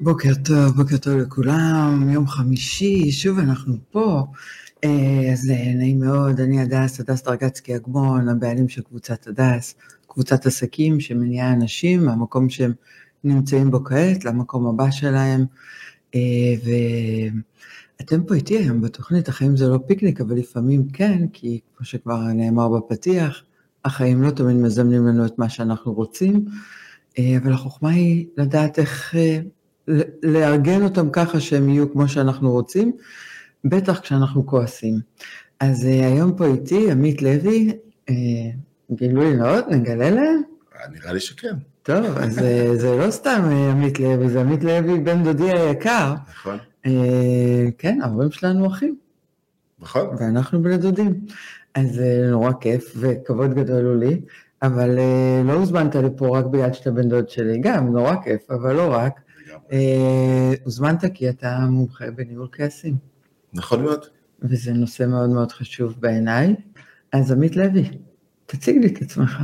בוקר טוב, בוקר טוב לכולם, יום חמישי, שוב אנחנו פה. אה, אז אה, נעים מאוד, אני הדס, הדס דרגצקי אגמון, הבעלים של קבוצת הדס, קבוצת עסקים שמניעה אנשים מהמקום שהם נמצאים בו כעת למקום הבא שלהם. אה, ואתם פה איתי היום בתוכנית, החיים זה לא פיקניק, אבל לפעמים כן, כי כמו שכבר נאמר בפתיח, החיים לא תמיד מזמנים לנו את מה שאנחנו רוצים, אבל החוכמה היא לדעת איך לארגן אותם ככה שהם יהיו כמו שאנחנו רוצים, בטח כשאנחנו כועסים. אז uh, היום פה איתי עמית לוי, uh, גילוי נאות, נגלה להם? נראה לי שכן. טוב, אז זה לא סתם עמית לוי, זה עמית לוי בן דודי היקר. נכון. כן, ההורים שלנו אחים. נכון. ואנחנו בני דודים. אז uh, נורא כיף וכבוד גדול הוא לי, אבל לא הוזמנת לפה רק בגלל שאתה בן דוד שלי, גם נורא כיף, אבל לא רק. אה, הוזמנת כי אתה מומחה בניהול כעסים. נכון מאוד. וזה נושא מאוד מאוד חשוב בעיניי. אז עמית לוי, תציג לי את עצמך.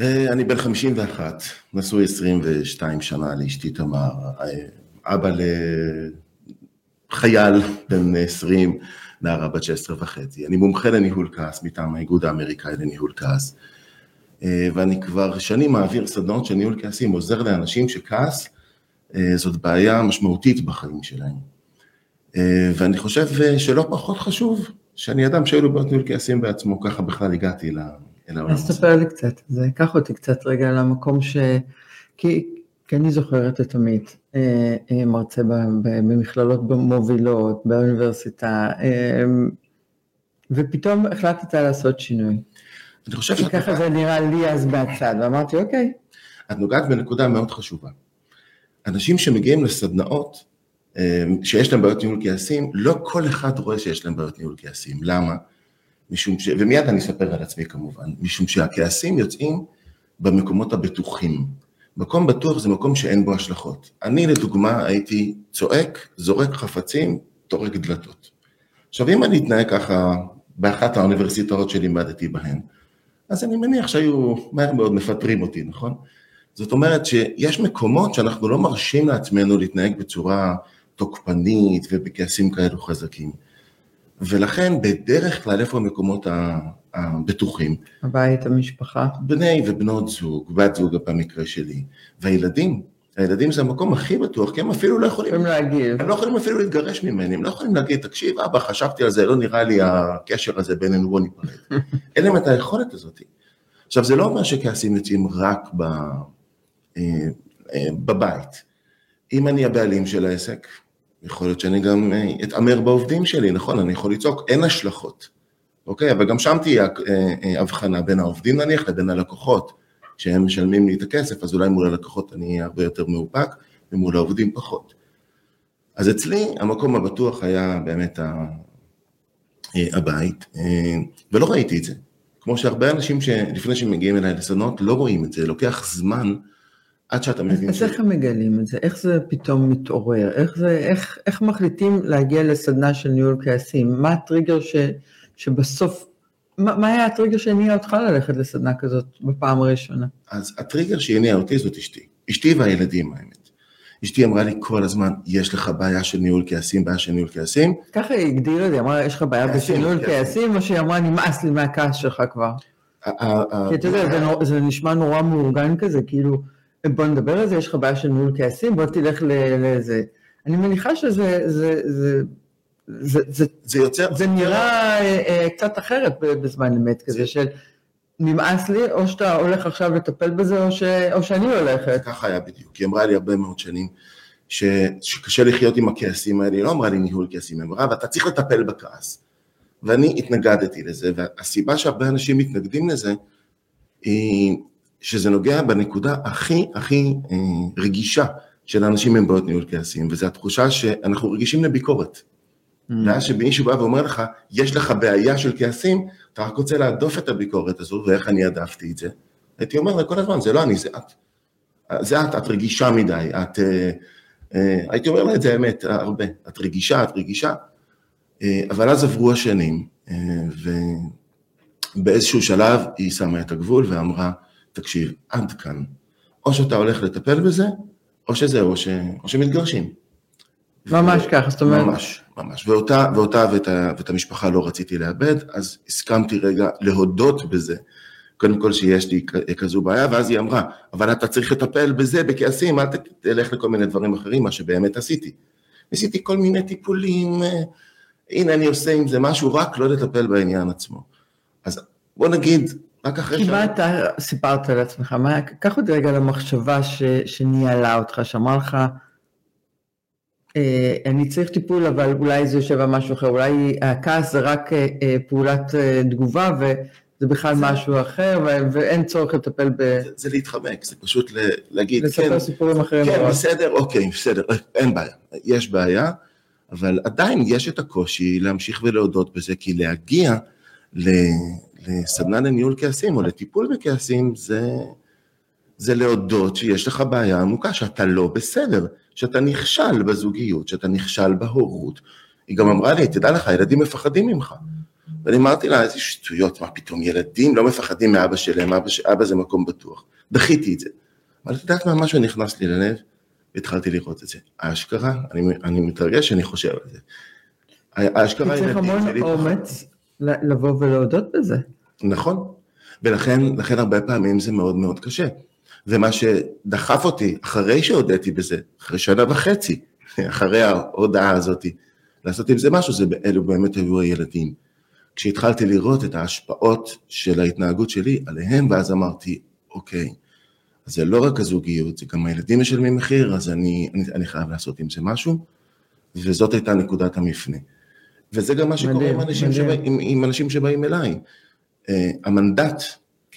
אה, אני בן 51, נשוי 22 שנה לאשתי תמר, אה, אבא לחייל בן 20, נערה בת 16 וחצי. אני מומחה לניהול כעס מטעם האיגוד האמריקאי לניהול כעס. אה, ואני כבר שנים מעביר סדנאות של ניהול כעסים, עוזר לאנשים שכעס אה, זאת בעיה משמעותית בחיים שלהם. אה, ואני חושב שלא פחות חשוב שאני אדם שהיו לו בעיות ניהול כעסים בעצמו, ככה בכלל הגעתי אל העולם הזה. אז תספר לי קצת, זה קח אותי קצת רגע למקום ש... כי, כי אני זוכרת את עמית, מרצה במכללות מובילות, באוניברסיטה, ופתאום החלטת לעשות שינוי. אני חושב שאת... ככה זה נראה לי אז מהצד, ואמרתי, אוקיי. את נוגעת בנקודה מאוד חשובה. אנשים שמגיעים לסדנאות, אה, שיש להם בעיות ניהול כעסים, לא כל אחד רואה שיש להם בעיות ניהול כעסים. למה? משום ש... ומיד אני אספר על עצמי כמובן. משום שהכעסים יוצאים במקומות הבטוחים. מקום בטוח זה מקום שאין בו השלכות. אני לדוגמה הייתי צועק, זורק חפצים, טורק דלתות. עכשיו אם אני אתנהג ככה באחת האוניברסיטאות שלימדתי בהן, אז אני מניח שהיו מהר מאוד מפטרים אותי, נכון? זאת אומרת שיש מקומות שאנחנו לא מרשים לעצמנו להתנהג בצורה תוקפנית ובכעסים כאלו חזקים. ולכן בדרך כלל איפה המקומות הבטוחים? הבית, המשפחה. בני ובנות זוג, בת זוג במקרה שלי, והילדים. הילדים זה המקום הכי בטוח, כי הם אפילו לא יכולים... יכולים להגיב. הם לא יכולים אפילו להתגרש ממני, הם לא יכולים להגיד, תקשיב, אבא, חשבתי על זה, לא נראה לי הקשר הזה בינינו, בוא ניפרד. אין להם את היכולת הזאת. עכשיו, זה לא אומר שכעסים יוצאים רק ב, אה, אה, בבית. אם אני הבעלים של העסק, יכול להיות שאני גם אה, אתעמר בעובדים שלי, נכון, אני יכול לצעוק, אין השלכות, אוקיי? אבל גם שם תהיה הבחנה בין העובדים נניח לבין הלקוחות. כשהם משלמים לי את הכסף, אז אולי מול הלקוחות אני אהיה הרבה יותר מאופק, ומול העובדים פחות. אז אצלי המקום הבטוח היה באמת הבית, ולא ראיתי את זה. כמו שהרבה אנשים שלפני שהם מגיעים אליי לסדנות לא רואים את זה, לוקח זמן עד שאתה מבין אז ש... אז איך הם מגלים את זה? איך זה פתאום מתעורר? איך, זה, איך, איך מחליטים להגיע לסדנה של ניהול כעסים? מה הטריגר ש, שבסוף, מה, מה היה הטריגר שהניע אותך ללכת לסדנה כזאת בפעם הראשונה? אז הטריגר שהניע אותי זאת אשתי. אשתי והילדים האמת. אשתי אמרה לי כל הזמן, יש לך בעיה של ניהול כעסים, בעיה של ניהול כעסים. ככה היא הגדירה את זה, אמרה, יש לך בעיה בניהול כעסים, או שהיא אמרה, נמאס לי מהכעס שלך כבר. כי אתה יודע, זה נשמע נורא מאורגן כזה, כאילו, בוא נדבר על זה, יש לך בעיה של ניהול כעסים, בוא תלך לזה. אני מניחה שזה, זה, זה, זה, יוצר... זה נראה אה, אה, קצת אחרת בזמן אמת כזה, של נמאס לי, או שאתה הולך עכשיו לטפל בזה, או, ש... או שאני הולכת. ככה היה בדיוק, היא אמרה לי הרבה מאוד שנים, ש... שקשה לחיות עם הכעסים האלה, היא לא אמרה לי ניהול כעסים, היא אמרה, ואתה צריך לטפל בכעס. ואני התנגדתי לזה, והסיבה שהרבה אנשים מתנגדים לזה, היא שזה נוגע בנקודה הכי הכי אה, רגישה של האנשים עם בעיות ניהול כעסים, וזו התחושה שאנחנו רגישים לביקורת. ואז שמישהו בא ואומר לך, יש לך בעיה של כעסים, אתה רק רוצה להדוף את הביקורת הזו, ואיך אני הדפתי את זה? הייתי אומר לה כל הזמן, זה לא אני, זה את. זה את, את רגישה מדי, את... אה, אה, הייתי אומר לה את זה האמת, הרבה. את רגישה, את רגישה. אה, אבל אז עברו השנים, אה, ובאיזשהו שלב היא שמה את הגבול ואמרה, תקשיב, עד כאן. או שאתה הולך לטפל בזה, או שזה, או, ש... או שמתגרשים. ממש ו... ככה, זאת אומרת... ממש, ממש. ואותה, ואותה ואת, ה... ואת המשפחה לא רציתי לאבד, אז הסכמתי רגע להודות בזה. קודם כל שיש לי כזו בעיה, ואז היא אמרה, אבל אתה צריך לטפל בזה, בכעסים, אל תלך לכל מיני דברים אחרים, מה שבאמת עשיתי. ניסיתי כל מיני טיפולים, אה, הנה אני עושה עם זה משהו, רק לא לטפל בעניין עצמו. אז בוא נגיד, רק אחרי ש... כי מה אתה סיפרת על עצמך? מה, קח אותי רגע למחשבה ש, שניהלה אותך, שאמרה לך, אני צריך טיפול, אבל אולי זה יושב על משהו אחר, אולי הכעס זה רק אה, אה, פעולת אה, תגובה, וזה בכלל זה... משהו אחר, ו, ואין צורך לטפל ב... זה, זה להתחמק, זה פשוט ל, להגיד, לספר כן, סיפורים אחרים. כן. בסדר, אוקיי, בסדר, אין בעיה, יש בעיה, אבל עדיין יש את הקושי להמשיך ולהודות בזה, כי להגיע ל... לסדנה לניהול כעסים או לטיפול בכעסים, זה, זה להודות שיש לך בעיה עמוקה, שאתה לא בסדר, שאתה נכשל בזוגיות, שאתה נכשל בהורות. היא גם אמרה לי, תדע לך, ילדים מפחדים ממך. ואני אמרתי לה, איזה שטויות, מה פתאום, ילדים לא מפחדים מאבא שלהם, אבא, אבא זה מקום בטוח. דחיתי את זה. אבל את יודעת מה, משהו נכנס לי ללב, והתחלתי לראות את זה. האשכרה, אני, אני מתרגש שאני חושב על זה. האשכרה ילדים. צריך המון אומץ לבוא ולהודות בזה. נכון, ולכן לכן הרבה פעמים זה מאוד מאוד קשה. ומה שדחף אותי, אחרי שהודיתי בזה, אחרי שנה וחצי, אחרי ההודעה הזאת, לעשות עם זה משהו, זה אלו באמת היו הילדים. כשהתחלתי לראות את ההשפעות של ההתנהגות שלי עליהם, ואז אמרתי, אוקיי, אז זה לא רק הזוגיות, זה גם הילדים משלמים מחיר, אז אני, אני, אני חייב לעשות עם זה משהו, וזאת הייתה נקודת המפנה. וזה גם מה שקורה מדהים, עם, אנשים שבא, עם, עם אנשים שבאים אליי. Uh, המנדט,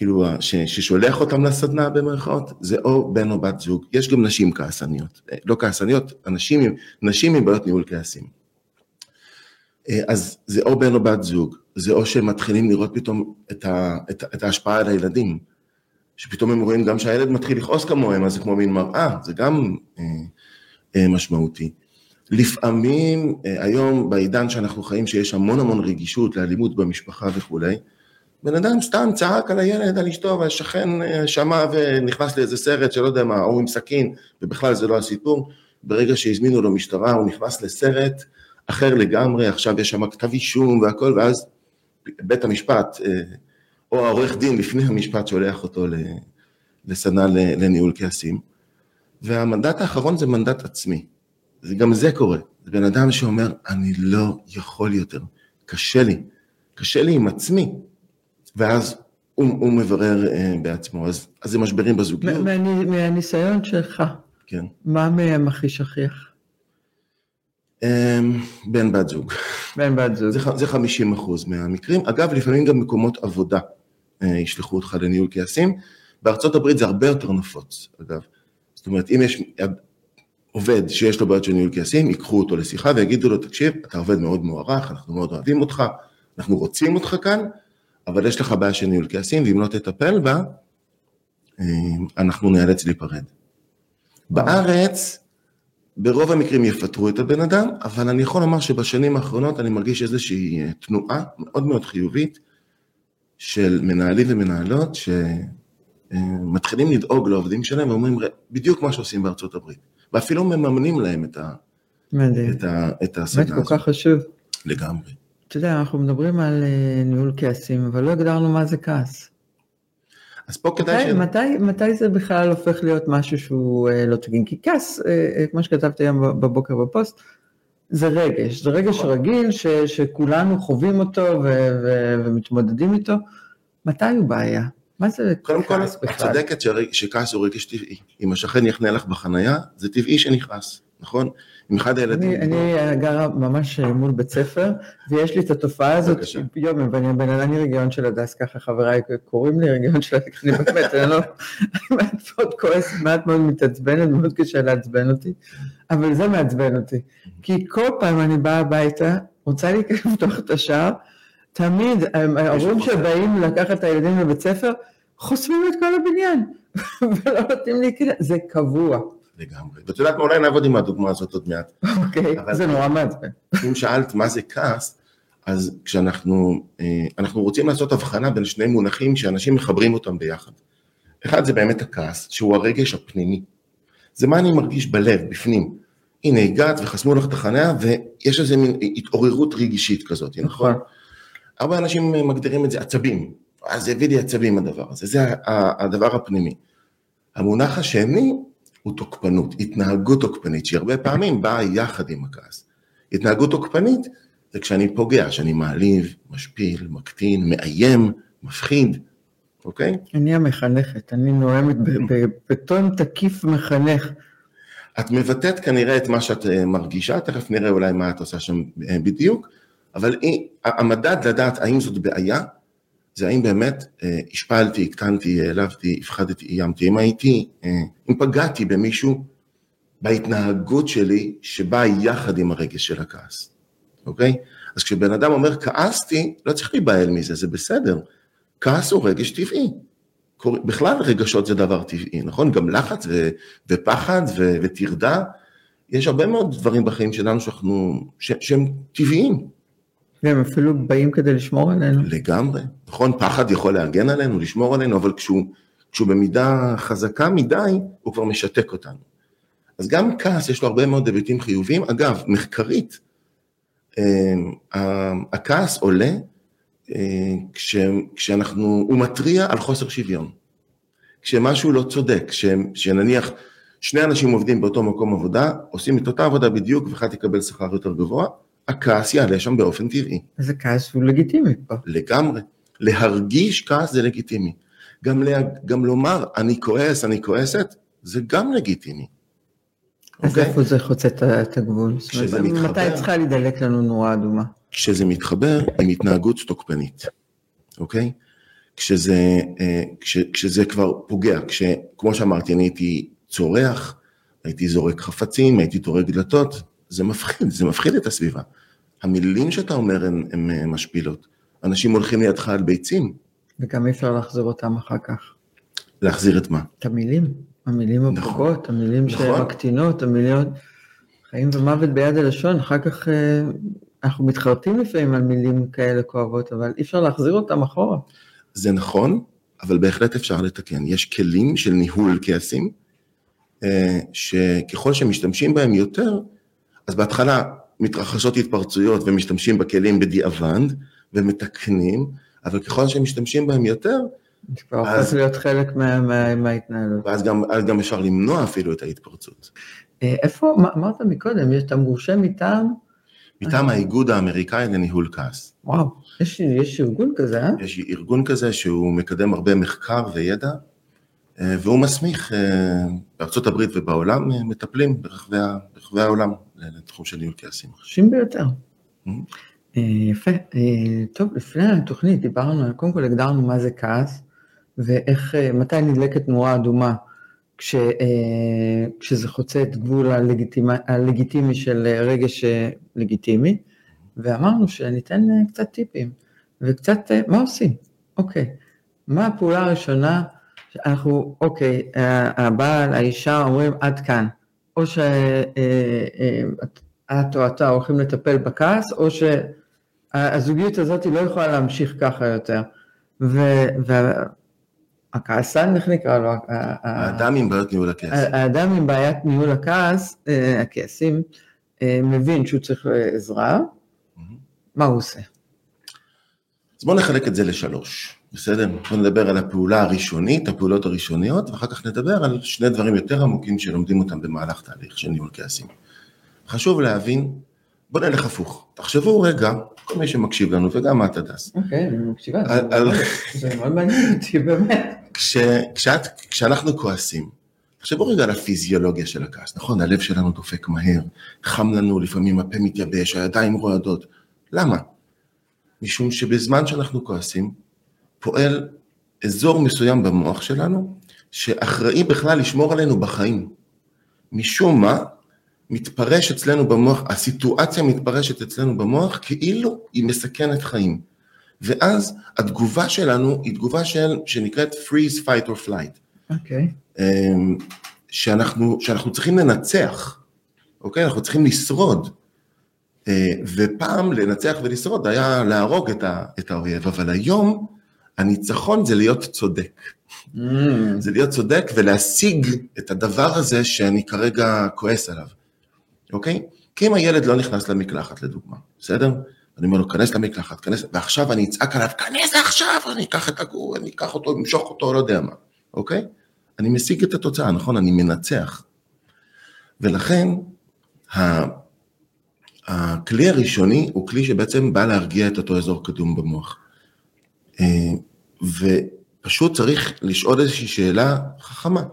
כאילו, ש, ששולח אותם לסדנה במרכאות, זה או בן או בת זוג. יש גם נשים כעסניות, uh, לא כעסניות, אנשים, נשים עם בעיות ניהול כעסים. Uh, אז זה או בן או בת זוג, זה או שהם מתחילים לראות פתאום את, ה, את, את ההשפעה על הילדים, שפתאום הם רואים גם שהילד מתחיל לכעוס כמוהם, אז זה כמו מין מראה, זה גם uh, uh, משמעותי. לפעמים, אה, היום בעידן שאנחנו חיים, שיש המון המון רגישות לאלימות במשפחה וכולי, בן אדם סתם צעק על הילד, על אשתו, והשכן אה, שמע ונכנס לאיזה סרט שלא יודע מה, או עם סכין, ובכלל זה לא הסיפור. ברגע שהזמינו לו משטרה, הוא נכנס לסרט אחר לגמרי, עכשיו יש שם כתב אישום והכל, ואז בית המשפט, אה, או העורך דין לפני המשפט שולח אותו לסדנה לניהול כעסים. והמנדט האחרון זה מנדט עצמי. גם זה קורה. זה בן אדם שאומר, אני לא יכול יותר, קשה לי, קשה לי עם עצמי. ואז הוא, הוא מברר uh, בעצמו, אז, אז זה משברים בזוגיות. מה, מהניסיון שלך, כן. מה מהם הכי שכיח? Um, בן בת זוג. בן בת זוג. זה, זה 50 אחוז מהמקרים. אגב, לפעמים גם מקומות עבודה uh, ישלחו אותך לניהול כעסים. בארצות הברית זה הרבה יותר נפוץ, אגב. זאת אומרת, אם יש עובד שיש לו בעיות של ניהול כעסים, ייקחו אותו לשיחה ויגידו לו, תקשיב, אתה עובד מאוד מוערך, אנחנו מאוד אוהבים אותך, אנחנו רוצים אותך כאן, אבל יש לך בעיה של ניהול כעסים, ואם לא תטפל בה, אה, אנחנו נאלץ להיפרד. בארץ, ברוב המקרים יפטרו את הבן אדם, אבל אני יכול לומר שבשנים האחרונות אני מרגיש איזושהי אה, תנועה מאוד מאוד חיובית של מנהלים ומנהלות שמתחילים לדאוג לעובדים שלהם ואומרים בדיוק מה שעושים בארצות הברית. ואפילו מממנים להם את, ה, את, ה, את הסדנה הזאת. באמת כל כך חשוב. לגמרי. אתה יודע, אנחנו מדברים על uh, ניהול כעסים, אבל לא הגדרנו מה זה כעס. אז פה כדאי ש... מתי, מתי זה בכלל הופך להיות משהו שהוא uh, לא תגין? כי כעס, uh, כמו שכתבתי היום בבוקר בפוסט, זה רגש, זה רגש נכון. רגיל ש, שכולנו חווים אותו ו, ו, ומתמודדים איתו. מתי הוא בעיה? מה זה קודם כל, את צודקת שכעס הוא רגש טבעי. אם השכן יחנה לך בחנייה, זה טבעי שנכעס, נכון? עם אחד הילדים... אני גרה ממש מול בית ספר, ויש לי את התופעה הזאת, יום, ואני בן אדם רגיון של הדס, ככה חבריי קוראים לי רגיון של הדס, אני באמת, אני לא... אני מעט מאוד כועס, מעט מאוד מתעצבנת, מאוד קשה לעצבן אותי, אבל זה מעצבן אותי. כי כל פעם אני באה הביתה, רוצה להיכנס לפתוח את השער, תמיד, ההורים שבאים לקחת את הילדים לבית ספר, חוסמים את כל הבניין, ולא נותנים להיכנס, זה קבוע. לגמרי. ואת יודעת מה, אולי נעבוד עם הדוגמה הזאת עוד מעט. אוקיי, זה נורא מעצבן. אם שאלת מה זה כעס, אז כשאנחנו אה, אנחנו רוצים לעשות הבחנה בין שני מונחים שאנשים מחברים אותם ביחד. אחד זה באמת הכעס, שהוא הרגש הפנימי. זה מה אני מרגיש בלב, בפנים. הנה הגעת וחסמו לך את החניה ויש איזה מין התעוררות רגישית כזאת, נכון? הרבה אנשים מגדירים את זה עצבים, אז זה הביא לי עצבים הדבר הזה, זה הדבר הפנימי. המונח השני הוא תוקפנות, התנהגות תוקפנית, שהיא הרבה פעמים באה יחד עם הכעס. התנהגות תוקפנית זה כשאני פוגע, שאני מעליב, משפיל, מקטין, מאיים, מפחיד, אוקיי? אני המחנכת, אני נואמת בטון תקיף מחנך. את מבטאת כנראה את מה שאת אה, מרגישה, תכף נראה אולי מה את עושה שם אה, בדיוק, אבל המדד לדעת האם זאת בעיה, זה האם באמת אה, השפלתי, הקטנתי, העלבתי, הפחדתי, איימתי, אם הייתי, אם פגעתי במישהו בהתנהגות שלי שבאה יחד עם הרגש של הכעס, אוקיי? אז כשבן אדם אומר כעסתי, לא צריך להיבהל מזה, זה בסדר. כעס הוא רגש טבעי. בכלל רגשות זה דבר טבעי, נכון? גם לחץ ו, ופחד ו, וטרדה, יש הרבה מאוד דברים בחיים שלנו שאנחנו, ש, שהם טבעיים. והם אפילו באים כדי לשמור עלינו. לגמרי, נכון? פחד יכול להגן עלינו, לשמור עלינו, אבל כשהוא, כשהוא במידה חזקה מדי, הוא כבר משתק אותנו. אז גם כעס יש לו הרבה מאוד היבטים חיוביים. אגב, מחקרית, אה, הכעס עולה אה, כש, כשאנחנו, הוא מתריע על חוסר שוויון. כשמשהו לא צודק, שנניח שני אנשים עובדים באותו מקום עבודה, עושים את אותה עבודה בדיוק ואחד יקבל שכר יותר גבוה, הכעס יעלה שם באופן טבעי. איזה כעס הוא לגיטימי פה. לגמרי. להרגיש כעס זה לגיטימי. גם, לה, גם לומר אני כועס, אני כועסת, זה גם לגיטימי. אז okay? אוקיי? איפה זה חוצה את הגבול? כשזה מתחבר... מתי צריכה להידלק לנו נורה אדומה? כשזה מתחבר עם התנהגות תוקפנית, אוקיי? כשזה, אה, כש, כשזה כבר פוגע, כשכמו שאמרתי, אני הייתי צורח, הייתי זורק חפצים, הייתי טורק דלתות, זה מפחיד, זה מפחיד את הסביבה. המילים שאתה אומר הן, הן משפילות. אנשים הולכים לידך על ביצים. וגם אי אפשר להחזיר אותם אחר כך. להחזיר את מה? את המילים. המילים. הפוגעות, נכון, המילים נכון. שמקטינות, המילים... חיים ומוות ביד הלשון, אחר כך אה, אנחנו מתחרטים לפעמים על מילים כאלה כואבות, אבל אי אפשר להחזיר אותם אחורה. זה נכון, אבל בהחלט אפשר לתקן. יש כלים של ניהול כעסים, אה, שככל שמשתמשים בהם יותר, אז בהתחלה מתרחשות התפרצויות ומשתמשים בכלים בדיעבד ומתקנים, אבל ככל שמשתמשים בהם יותר, זה כבר הופך להיות חלק מה, מה, מההתנהלות. ואז גם, גם אפשר למנוע אפילו את ההתפרצות. אה, איפה, אמרת מקודם, אתה מורשה מטעם? מטעם האיגוד האמריקאי לניהול כעס. וואו, יש, יש ארגון כזה, אה? יש ארגון כזה שהוא מקדם הרבה מחקר וידע, אה, והוא מסמיך אה, בארצות הברית ובעולם מטפלים ברחבי, ברחבי העולם לתחום של ניהול כעסים. חשובים ביותר. Mm-hmm. יפה. טוב, לפני התוכנית דיברנו, קודם כל הגדרנו מה זה כעס, ואיך, מתי נדלקת נורה אדומה כש, כשזה חוצה את גבול הלגיטימי, הלגיטימי של רגש לגיטימי, ואמרנו שניתן קצת טיפים, וקצת מה עושים, אוקיי, מה הפעולה הראשונה אנחנו, אוקיי, הבעל, האישה אומרים עד כאן, או שאת או אתה הולכים לטפל בכעס, או שהזוגיות הזאת לא יכולה להמשיך ככה יותר. והכעסן, איך נקרא לו? האדם עם בעיות ניהול הכעס. האדם עם בעיית ניהול הכעס, אה, הכעסים, אה, מבין שהוא צריך עזרה, מה הוא עושה? אז בואו נחלק את זה לשלוש. בסדר? בוא נדבר על הפעולה הראשונית, הפעולות הראשוניות, ואחר כך נדבר על שני דברים יותר עמוקים שלומדים אותם במהלך תהליך של ניהול כעסים. חשוב להבין, בוא נלך הפוך. תחשבו רגע, כל מי שמקשיב לנו, וגם את הדס. אוקיי, אני מקשיבה, זה מאוד מעניין אותי, באמת. כשאנחנו כועסים, תחשבו רגע על הפיזיולוגיה של הכעס, נכון? הלב שלנו דופק מהר, חם לנו, לפעמים הפה מתייבש, הידיים רועדות. למה? משום שבזמן שאנחנו כועסים, פועל אזור מסוים במוח שלנו, שאחראי בכלל לשמור עלינו בחיים. משום מה, מתפרש אצלנו במוח, הסיטואציה מתפרשת אצלנו במוח כאילו היא מסכנת חיים. ואז התגובה שלנו היא תגובה של, שנקראת freeze, fight or flight. אוקיי. Okay. אמ, שאנחנו, שאנחנו צריכים לנצח, אוקיי? אנחנו צריכים לשרוד. אה, ופעם לנצח ולשרוד היה להרוג את, ה, את האויב, אבל היום הניצחון זה להיות צודק. Mm. זה להיות צודק ולהשיג את הדבר הזה שאני כרגע כועס עליו, אוקיי? כי אם הילד לא נכנס למקלחת לדוגמה, בסדר? אני אומר לו, כנס למקלחת, כנס, ועכשיו אני אצעק עליו, כנס עכשיו, אני אקח את הגור, אני אקח אותו, אמשוך אותו, לא יודע מה, אוקיי? אני משיג את התוצאה, נכון? אני מנצח. ולכן, ה- הכלי הראשוני הוא כלי שבעצם בא להרגיע את אותו אזור קדום במוח. אה, ופשוט צריך לשאול איזושהי שאלה חכמה.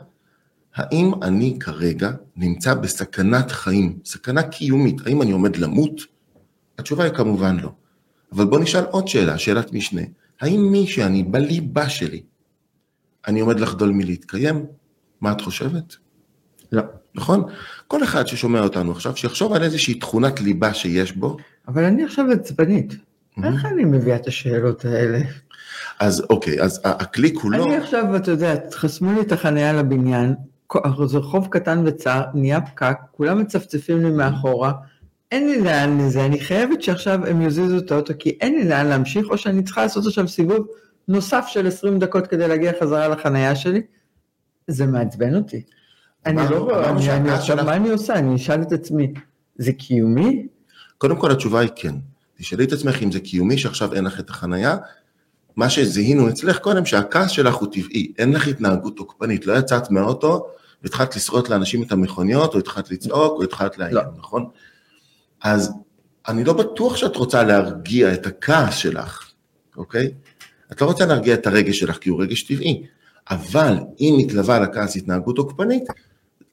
האם אני כרגע נמצא בסכנת חיים, סכנה קיומית, האם אני עומד למות? התשובה היא כמובן לא. אבל בוא נשאל עוד שאלה, שאלת משנה. האם מי שאני בליבה שלי, אני עומד לחדול מלהתקיים? מה את חושבת? לא. נכון? כל אחד ששומע אותנו עכשיו, שיחשוב על איזושהי תכונת ליבה שיש בו. אבל אני עכשיו עצבנית. איך אני מביאה את השאלות האלה? אז אוקיי, אז הכלי כולו, אני עכשיו, אתה יודע, חסמו לי את החניה לבניין, זה רחוב קטן וצר, נהיה פקק, כולם מצפצפים לי מאחורה, אין לי לאן לזה, אני חייבת שעכשיו הם יזיזו את האוטו, כי אין לי לאן להמשיך, או שאני צריכה לעשות עכשיו סיבוב נוסף של 20 דקות כדי להגיע חזרה לחניה שלי. זה מעצבן אותי. אני לא, אמרנו אני, עכשיו, מה אני עושה? אני אשאל את עצמי, זה קיומי? קודם כל התשובה היא כן. תשאלי את עצמך אם זה קיומי שעכשיו אין לך את החנייה. מה שזיהינו אצלך קודם, שהכעס שלך הוא טבעי, אין לך התנהגות תוקפנית, לא יצאת מהאוטו והתחלת לשרוט לאנשים את המכוניות, או התחלת לצעוק, או התחלת לאיים, לא. נכון? אז אני לא בטוח שאת רוצה להרגיע את הכעס שלך, אוקיי? את לא רוצה להרגיע את הרגש שלך, כי הוא רגש טבעי, אבל אם מתלווה לכעס התנהגות תוקפנית,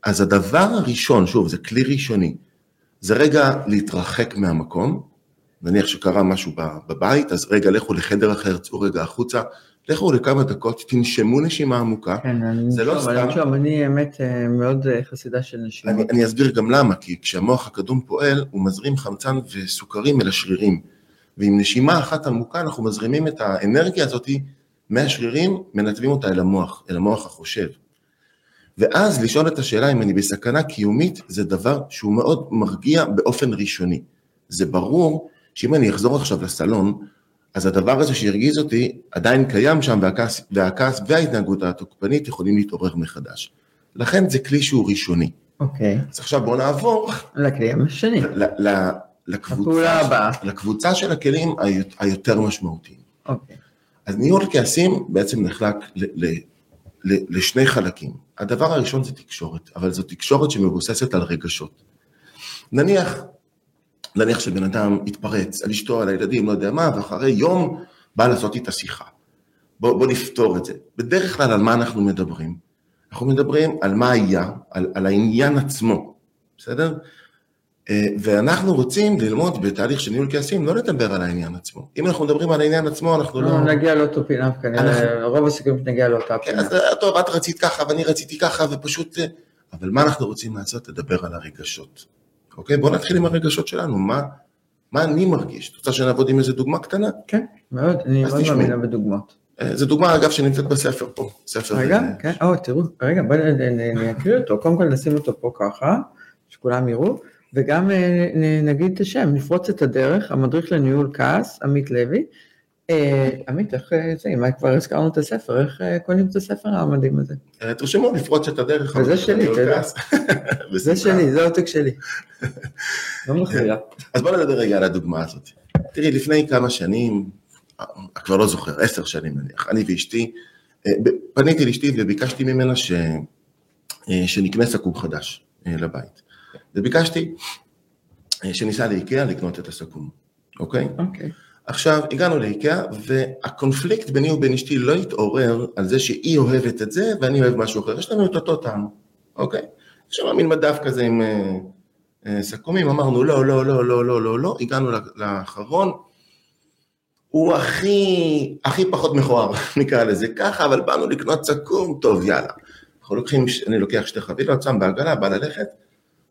אז הדבר הראשון, שוב, זה כלי ראשוני, זה רגע להתרחק מהמקום, נניח שקרה משהו בבית, אז רגע לכו לחדר אחר, צאו רגע החוצה, לכו לכמה דקות, תנשמו נשימה עמוקה. כן, אני זה לא אני סתם. נשום, אני האמת אה, מאוד אה, חסידה של נשים. אני, אני אסביר גם למה, כי כשהמוח הקדום פועל, הוא מזרים חמצן וסוכרים אל השרירים. ועם נשימה אחת עמוקה אנחנו מזרימים את האנרגיה הזאת מהשרירים, מנתבים אותה אל המוח, אל המוח החושב. ואז לשאול את השאלה אם אני בסכנה קיומית, זה דבר שהוא מאוד מרגיע באופן ראשוני. זה ברור שאם אני אחזור עכשיו לסלון, אז הדבר הזה שהרגיז אותי עדיין קיים שם, והכעס, והכעס וההתנהגות התוקפנית יכולים להתעורר מחדש. לכן זה כלי שהוא ראשוני. אוקיי, אז עכשיו בואו נעבור לכלי השני. ל- ל- לקבוצה, הבאה. לקבוצה של הכלים היות- היותר משמעותיים. אוקיי. אז ניהול כעסים בעצם נחלק ל- ל- ל- לשני חלקים. הדבר הראשון זה תקשורת, אבל זו תקשורת שמבוססת על רגשות. נניח, נניח שבן אדם התפרץ על אשתו, על הילדים, לא יודע מה, ואחרי יום בא לעשות איתה שיחה. בוא, בוא נפתור את זה. בדרך כלל על מה אנחנו מדברים? אנחנו מדברים על מה היה, על, על העניין עצמו, בסדר? אה, ואנחנו רוצים ללמוד בתהליך של ניהול כעסים, לא לדבר על העניין עצמו. אם אנחנו מדברים על העניין עצמו, אנחנו לא... לא, נגיע לאותו פינה כנראה, רוב הסיכויים שנגיע לאותה כן, פינה. אז אה, טוב, את רצית ככה ואני רציתי ככה, ופשוט... אה, אבל מה אנחנו רוצים לעשות? לדבר על הרגשות. אוקיי? בואו נתחיל עם הרגשות שלנו. מה, מה אני מרגיש? את רוצה שנעבוד עם איזה דוגמה קטנה? כן, מאוד, אני מאוד. מאמינה בדוגמאות. אה, זו דוגמה, אגב, שנמצאת בספר פה. ספר... רגע, אה, כן, או, תראו, רגע, בואו נקריא אותו, קודם כל נשים אותו פה ככה, שכולם יראו, וגם אה, נגיד את השם, נפרוץ את הדרך, המדריך לניהול כעס, עמית לוי. אה, עמית, איך אה, זה, אם כבר הזכרנו את הספר, איך אה, קונים את הספר המדהים הזה? תרשמו לפרוץ את הדרך. וזה שלי, אתה יודע. זה. שלי, זה העותק שלי. לא מחזירה. אז בוא נדבר רגע על הדוגמה הזאת. תראי, לפני כמה שנים, כבר לא זוכר, עשר שנים נניח, אני ואשתי, פניתי לאשתי וביקשתי ממנה ש... שנקנה סכו"ם חדש לבית. וביקשתי שניסע לאיקאה לקנות את הסכו"ם, אוקיי? אוקיי. עכשיו, הגענו לאיקאה, והקונפליקט ביני ובין אשתי לא התעורר על זה שהיא אוהבת את זה ואני אוהב משהו אחר. יש לנו את אותו טעם, אוקיי? יש שם מין מדף כזה עם אה, אה, סכו"מים, אמרנו לא, לא, לא, לא, לא, לא, לא, הגענו לאחרון. הוא הכי, הכי פחות מכוער, נקרא לזה ככה, אבל באנו לקנות סכו"ם, טוב, יאללה. אנחנו לוקחים, אני לוקח שתי חבילות, שם בעגלה, בא ללכת,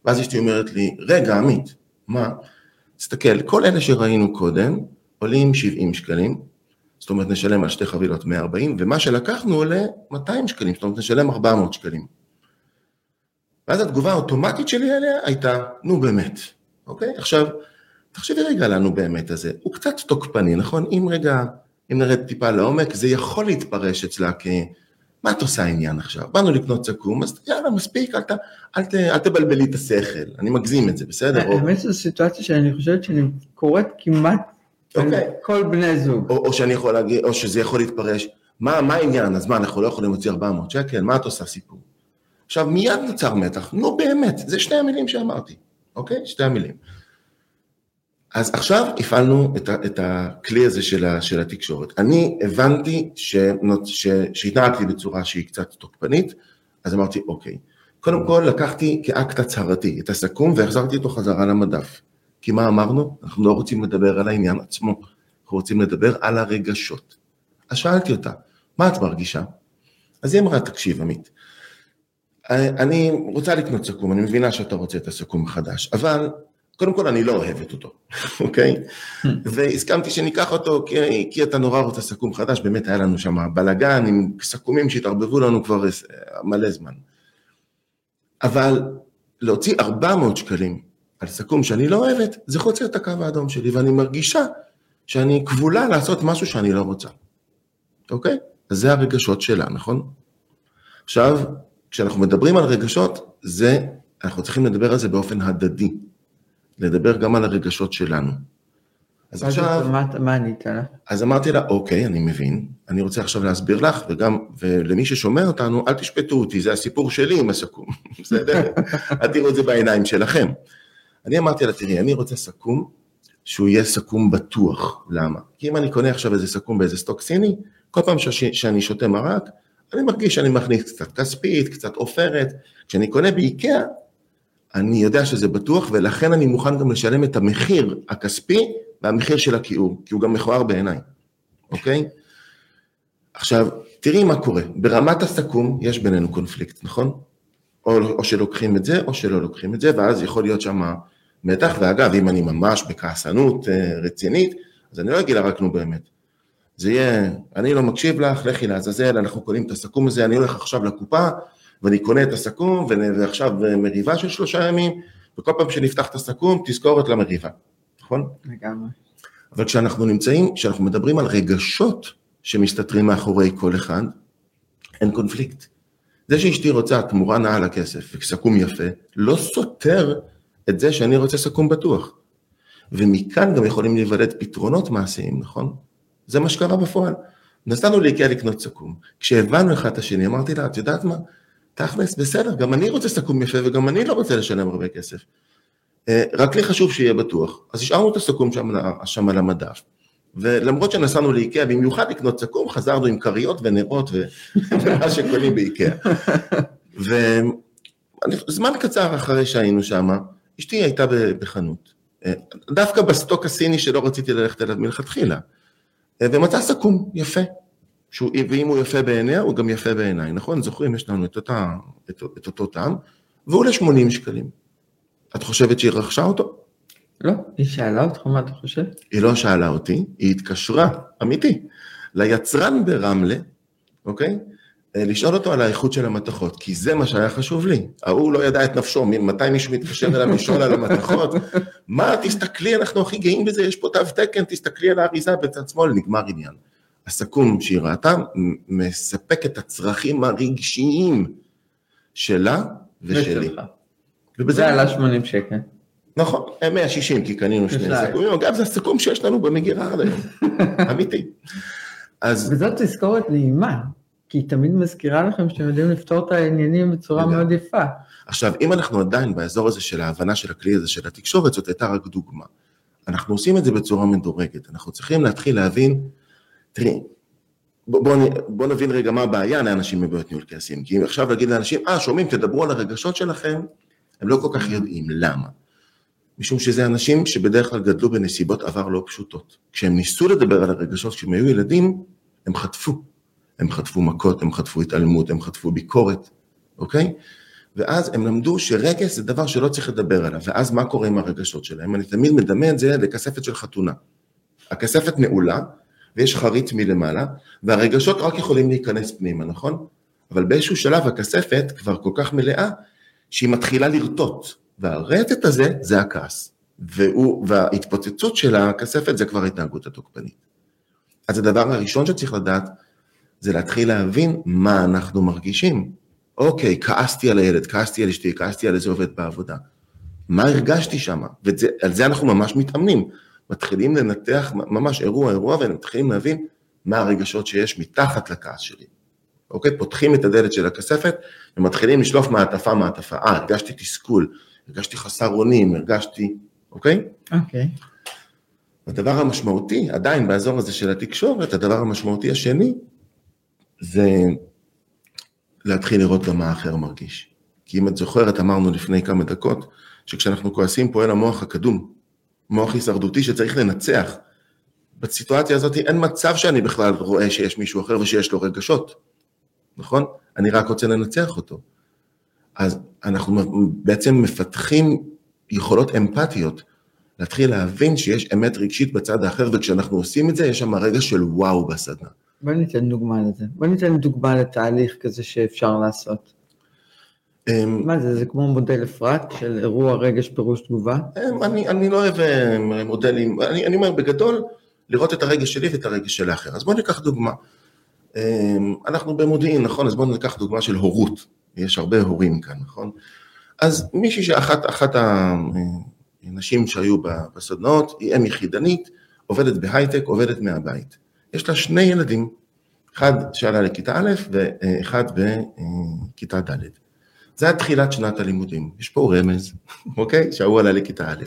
ואז אשתי אומרת לי, רגע, עמית, מה? תסתכל, כל אלה שראינו קודם, עולים 70 שקלים, זאת אומרת נשלם על שתי חבילות 140, ומה שלקחנו עולה 200 שקלים, זאת אומרת נשלם 400 שקלים. ואז התגובה האוטומטית שלי עליה הייתה, נו באמת, אוקיי? עכשיו, תחשבי רגע על הנו באמת הזה, הוא קצת תוקפני, נכון? אם רגע, אם נרד טיפה לעומק, זה יכול להתפרש אצלה מה את עושה עניין עכשיו? באנו לקנות סכו"ם, אז יאללה, מספיק, אל, ת, אל, ת, אל תבלבלי את השכל, אני מגזים את זה, בסדר? או, האמת שזו סיטואציה שאני חושבת שאני קורית כמעט אוקיי. כל בני זוג. או, או שאני יכול להגיד, או שזה יכול להתפרש, מה, מה העניין? אז מה, אנחנו לא יכולים להוציא 400 שקל? מה את עושה סיפור? עכשיו, מיד נוצר מתח, נו באמת, זה שתי המילים שאמרתי, אוקיי? שתי המילים. אז עכשיו הפעלנו את, ה, את הכלי הזה של, ה, של התקשורת. אני הבנתי שנות- ש- שהתנהגתי בצורה שהיא קצת תוקפנית, אז אמרתי, אוקיי. קודם כל לקחתי כאקט הצהרתי את הסכו"ם והחזרתי אותו חזרה למדף. כי מה אמרנו? אנחנו לא רוצים לדבר על העניין עצמו, אנחנו רוצים לדבר על הרגשות. אז שאלתי אותה, מה את מרגישה? אז היא אמרה, תקשיב עמית, אני רוצה לקנות סכו"ם, אני מבינה שאתה רוצה את הסכו"ם החדש, אבל קודם כל אני לא אוהבת אותו, אוקיי? והסכמתי שניקח אותו כי, כי אתה נורא רוצה סכו"ם חדש, באמת היה לנו שם בלאגן עם סכו"מים שהתערבבו לנו כבר מלא זמן. אבל להוציא 400 שקלים על סכו"ם שאני לא אוהבת, זה חוצה את הקו האדום שלי, ואני מרגישה שאני כבולה לעשות משהו שאני לא רוצה, אוקיי? אז זה הרגשות שלה, נכון? עכשיו, כשאנחנו מדברים על רגשות, זה, אנחנו צריכים לדבר על זה באופן הדדי. לדבר גם על הרגשות שלנו. אז עכשיו, מה- מה ענית לה? אז אמרתי לה, אוקיי, אני מבין, אני רוצה עכשיו להסביר לך, וגם, ולמי ששומע אותנו, אל תשפטו אותי, זה הסיפור שלי עם הסכו"ם, בסדר? אל תראו את זה בעיניים שלכם. אני אמרתי לה, תראי, אני רוצה סכו"ם שהוא יהיה סכו"ם בטוח, למה? כי אם אני קונה עכשיו איזה סכו"ם באיזה סטוק סיני, כל פעם שש- שאני שותה מרק, אני מרגיש שאני מכניס קצת כספית, קצת עופרת, כשאני קונה באיקאה, אני יודע שזה בטוח, ולכן אני מוכן גם לשלם את המחיר הכספי והמחיר של הכיעור, כי הוא גם מכוער בעיניי, אוקיי? עכשיו, תראי מה קורה, ברמת הסכו"ם יש בינינו קונפליקט, נכון? או, או שלוקחים את זה, או שלא לוקחים את זה, ואז יכול להיות שם מתח, ואגב, אם אני ממש בכעסנות אה, רצינית, אז אני לא אגיד לה רק נו באמת. זה יהיה, אני לא מקשיב לך, לכי לעזאזל, אנחנו קונים את הסכו"ם הזה, אני הולך עכשיו לקופה, ואני קונה את הסכו"ם, ועכשיו אה, מריבה של שלושה ימים, וכל פעם שנפתח את הסכו"ם, תזכורת למריבה, נכון? לגמרי. אבל כשאנחנו נמצאים, כשאנחנו מדברים על רגשות שמסתתרים מאחורי כל אחד, אין קונפליקט. זה שאשתי רוצה תמורה נאה לכסף וסכו"ם יפה, לא סותר את זה שאני רוצה סכו"ם בטוח. ומכאן גם יכולים להיוולד פתרונות מעשיים, נכון? זה מה שקרה בפועל. נסענו לאיקאה לקנות סכו"ם. כשהבנו אחד את השני, אמרתי לה, את יודעת מה? תכלס, בסדר, גם אני רוצה סכו"ם יפה וגם אני לא רוצה לשלם הרבה כסף. אה, רק לי חשוב שיהיה בטוח. אז השארנו את הסכו"ם שם, שם על המדף. ולמרות שנסענו לאיקאה, במיוחד לקנות סכו"ם, חזרנו עם כריות ונרות ומה שקונים באיקאה. וזמן קצר אחרי שהיינו שם, אשתי הייתה בחנות. אה, דווקא בסטוק הסיני שלא רציתי ללכת אליו מלכתחילה. אה, ומצא סכו"ם יפה. שהוא, ואם הוא יפה בעיניה, הוא גם יפה בעיניי, נכון? זוכרים, יש לנו את, אותה, את, את אותו טעם, והוא עולה 80 שקלים. את חושבת שהיא רכשה אותו? לא, היא שאלה אותך מה אתה חושב? היא לא שאלה אותי, היא התקשרה, אמיתי, ליצרן ברמלה, אוקיי? אה, לשאול אותו על האיכות של המתכות, כי זה מה שהיה חשוב לי. ההוא לא ידע את נפשו, מתי מישהו מתקשר אליו לשאול על המתכות, מה, תסתכלי, אנחנו הכי גאים בזה, יש פה תו תקן, תסתכלי על האריזה בצד שמאל, נגמר עניין. הסכו"ם שהיא ראתה מספק את הצרכים הרגשיים שלה ושלי. ובזה זה עלה 80 שקל. נכון, הם 160 כי קנינו שני. סכו"מים, אגב זה הסיכום שיש לנו במגירה עד היום, אמיתי. אז וזאת תזכורת נעימה, כי היא תמיד מזכירה לכם שאתם יודעים לפתור את העניינים בצורה. מאוד יפה. עכשיו, אם אנחנו עדיין באזור הזה של ההבנה של הכלי הזה של התקשורת, זאת הייתה רק דוגמה. אנחנו עושים את זה בצורה מדורגת, אנחנו צריכים להתחיל להבין, תראי, בוא, בוא, נ- בוא נבין רגע מה הבעיה לאנשים מבעיות ניהול כעסים, כי אם עכשיו להגיד לאנשים, אה, שומעים, תדברו על הרגשות שלכם, הם לא כל כך יודעים, למה? משום שזה אנשים שבדרך כלל גדלו בנסיבות עבר לא פשוטות. כשהם ניסו לדבר על הרגשות כשהם היו ילדים, הם חטפו. הם חטפו מכות, הם חטפו התעלמות, הם חטפו ביקורת, אוקיי? ואז הם למדו שרגש זה דבר שלא צריך לדבר עליו, ואז מה קורה עם הרגשות שלהם? אני תמיד מדמה את זה לכספת של חתונה. הכספת נעולה, ויש חריץ מלמעלה, והרגשות רק יכולים להיכנס פנימה, נכון? אבל באיזשהו שלב הכספת כבר כל כך מלאה, שהיא מתחילה לרטוט, והרטט הזה זה הכעס, והוא, וההתפוצצות של הכספת זה כבר ההתנהגות התוקפנית. אז הדבר הראשון שצריך לדעת, זה להתחיל להבין מה אנחנו מרגישים. אוקיי, כעסתי על הילד, כעסתי על אשתי, כעסתי על איזה עובד בעבודה. מה הרגשתי שם? ועל זה אנחנו ממש מתאמנים. מתחילים לנתח ממש אירוע אירוע ומתחילים להבין מה הרגשות שיש מתחת לכעס שלי. אוקיי? פותחים את הדלת של הכספת ומתחילים לשלוף מעטפה מעטפה. אה, הרגשתי תסכול, הרגשתי חסר אונים, הרגשתי, אוקיי? אוקיי. הדבר המשמעותי, עדיין באזור הזה של התקשורת, הדבר המשמעותי השני, זה להתחיל לראות גם מה האחר מרגיש. כי אם את זוכרת, אמרנו לפני כמה דקות, שכשאנחנו כועסים פועל המוח הקדום, מוח הישרדותי שצריך לנצח. בסיטואציה הזאת אין מצב שאני בכלל רואה שיש מישהו אחר ושיש לו רגשות, נכון? אני רק רוצה לנצח אותו. אז אנחנו בעצם מפתחים יכולות אמפתיות, להתחיל להבין שיש אמת רגשית בצד האחר, וכשאנחנו עושים את זה, יש שם רגע של וואו בסדנה. בוא ניתן דוגמה לזה. בוא ניתן דוגמה לתהליך כזה שאפשר לעשות. אמ, מה זה, זה כמו מודל אפרת של אירוע רגש פירוש תגובה? אמ, אני, אני לא אוהב אמ, מודלים, אני, אני אומר בגדול, לראות את הרגש שלי ואת הרגש של האחר. אז בואו ניקח דוגמה. אנחנו במודיעין, נכון? אז בואו ניקח דוגמה של הורות. יש הרבה הורים כאן, נכון? אז מישהי שאחת אחת הנשים שהיו בסדנאות, היא אם יחידנית, עובדת בהייטק, עובדת מהבית. יש לה שני ילדים, אחד שעלה לכיתה א' ואחד בכיתה ד'. זה היה תחילת שנת הלימודים, יש פה רמז, אוקיי? שההוא עלה לכיתה א'.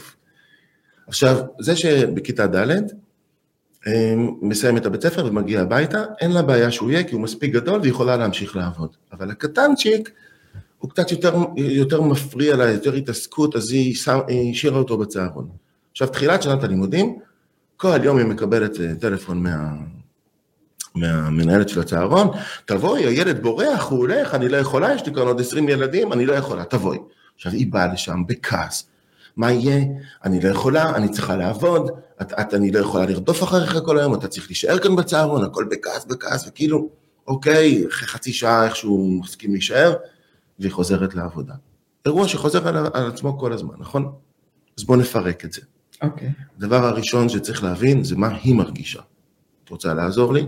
עכשיו, זה שבכיתה ד', אמ, מסיים את הבית ספר ומגיע הביתה, אין לה בעיה שהוא יהיה כי הוא מספיק גדול והיא יכולה להמשיך לעבוד. אבל הקטנצ'יק, הוא קצת יותר, יותר מפריע לה, יותר התעסקות, אז היא, היא השאירה אותו בצהרון. עכשיו, תחילת שנת הלימודים, כל יום היא מקבלת אה, טלפון מה, מהמנהלת של הצהרון, תבואי, הילד בורח, הוא הולך, אני לא יכולה, יש לי כאן עוד 20 ילדים, אני לא יכולה, תבואי. עכשיו, היא באה לשם בכעס, מה יהיה? אני לא יכולה, אני צריכה לעבוד, את, את, אני לא יכולה לרדוף אחריך כל היום, אתה צריך להישאר כאן בצהרון, הכל בכעס, בכעס, וכאילו, אוקיי, אחרי חצי שעה איכשהו מסכים להישאר, והיא חוזרת לעבודה. אירוע שחוזר על, על עצמו כל הזמן, נכון? אז בואו נפרק את זה. אוקיי. הדבר הראשון שצריך להבין זה מה היא מרגישה. את רוצה לעזור לי?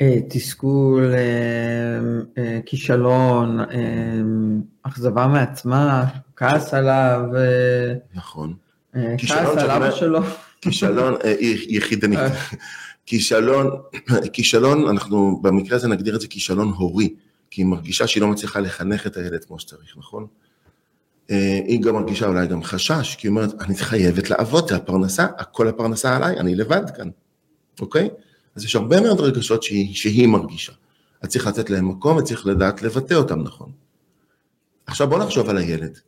אה, תסכול, אה, אה, כישלון, אכזבה מעצמה, כעס עליו, נכון. כעס על אבא שלו. כישלון, יחידנית. כישלון, כישלון, אנחנו במקרה הזה נגדיר את זה כישלון הורי, כי היא מרגישה שהיא לא מצליחה לחנך את הילד כמו שצריך, נכון? היא גם מרגישה אולי גם חשש, כי היא אומרת, אני חייבת לעבוד, זה הפרנסה, הכל הפרנסה עליי, אני לבד כאן, אוקיי? אז יש הרבה מאוד רגשות שהיא, שהיא מרגישה. אז צריך לתת להם מקום וצריך לדעת לבטא אותם נכון. עכשיו בוא נחשוב על הילד.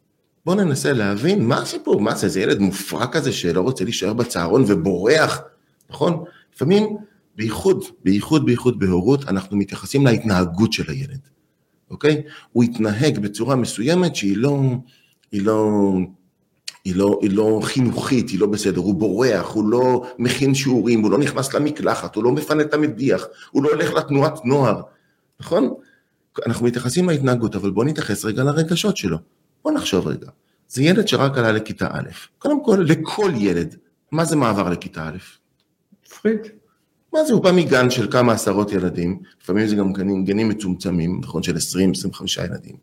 בוא ננסה להבין מה הסיפור, מה זה, זה ילד מופרע כזה שלא רוצה להישאר בצהרון ובורח, נכון? לפעמים, בייחוד, בייחוד, בייחוד בהורות, אנחנו מתייחסים להתנהגות של הילד, אוקיי? הוא יתנהג בצורה מסוימת שהיא לא, היא לא, היא לא, היא לא חינוכית, היא לא בסדר, הוא בורח, הוא לא מכין שיעורים, הוא לא נכנס למקלחת, הוא לא מפנה את המדיח, הוא לא הולך לתנועת נוער, נכון? אנחנו מתייחסים להתנהגות, אבל בואו נתייחס רגע לרגשות שלו. בואו נחשוב רגע. זה ילד שרק עלה לכיתה א', קודם כל, לכל ילד, מה זה מעבר לכיתה א'? מפחיד. מה זה, הוא בא מגן של כמה עשרות ילדים, לפעמים זה גם גנים, גנים מצומצמים, נכון, של 20-25 ילדים.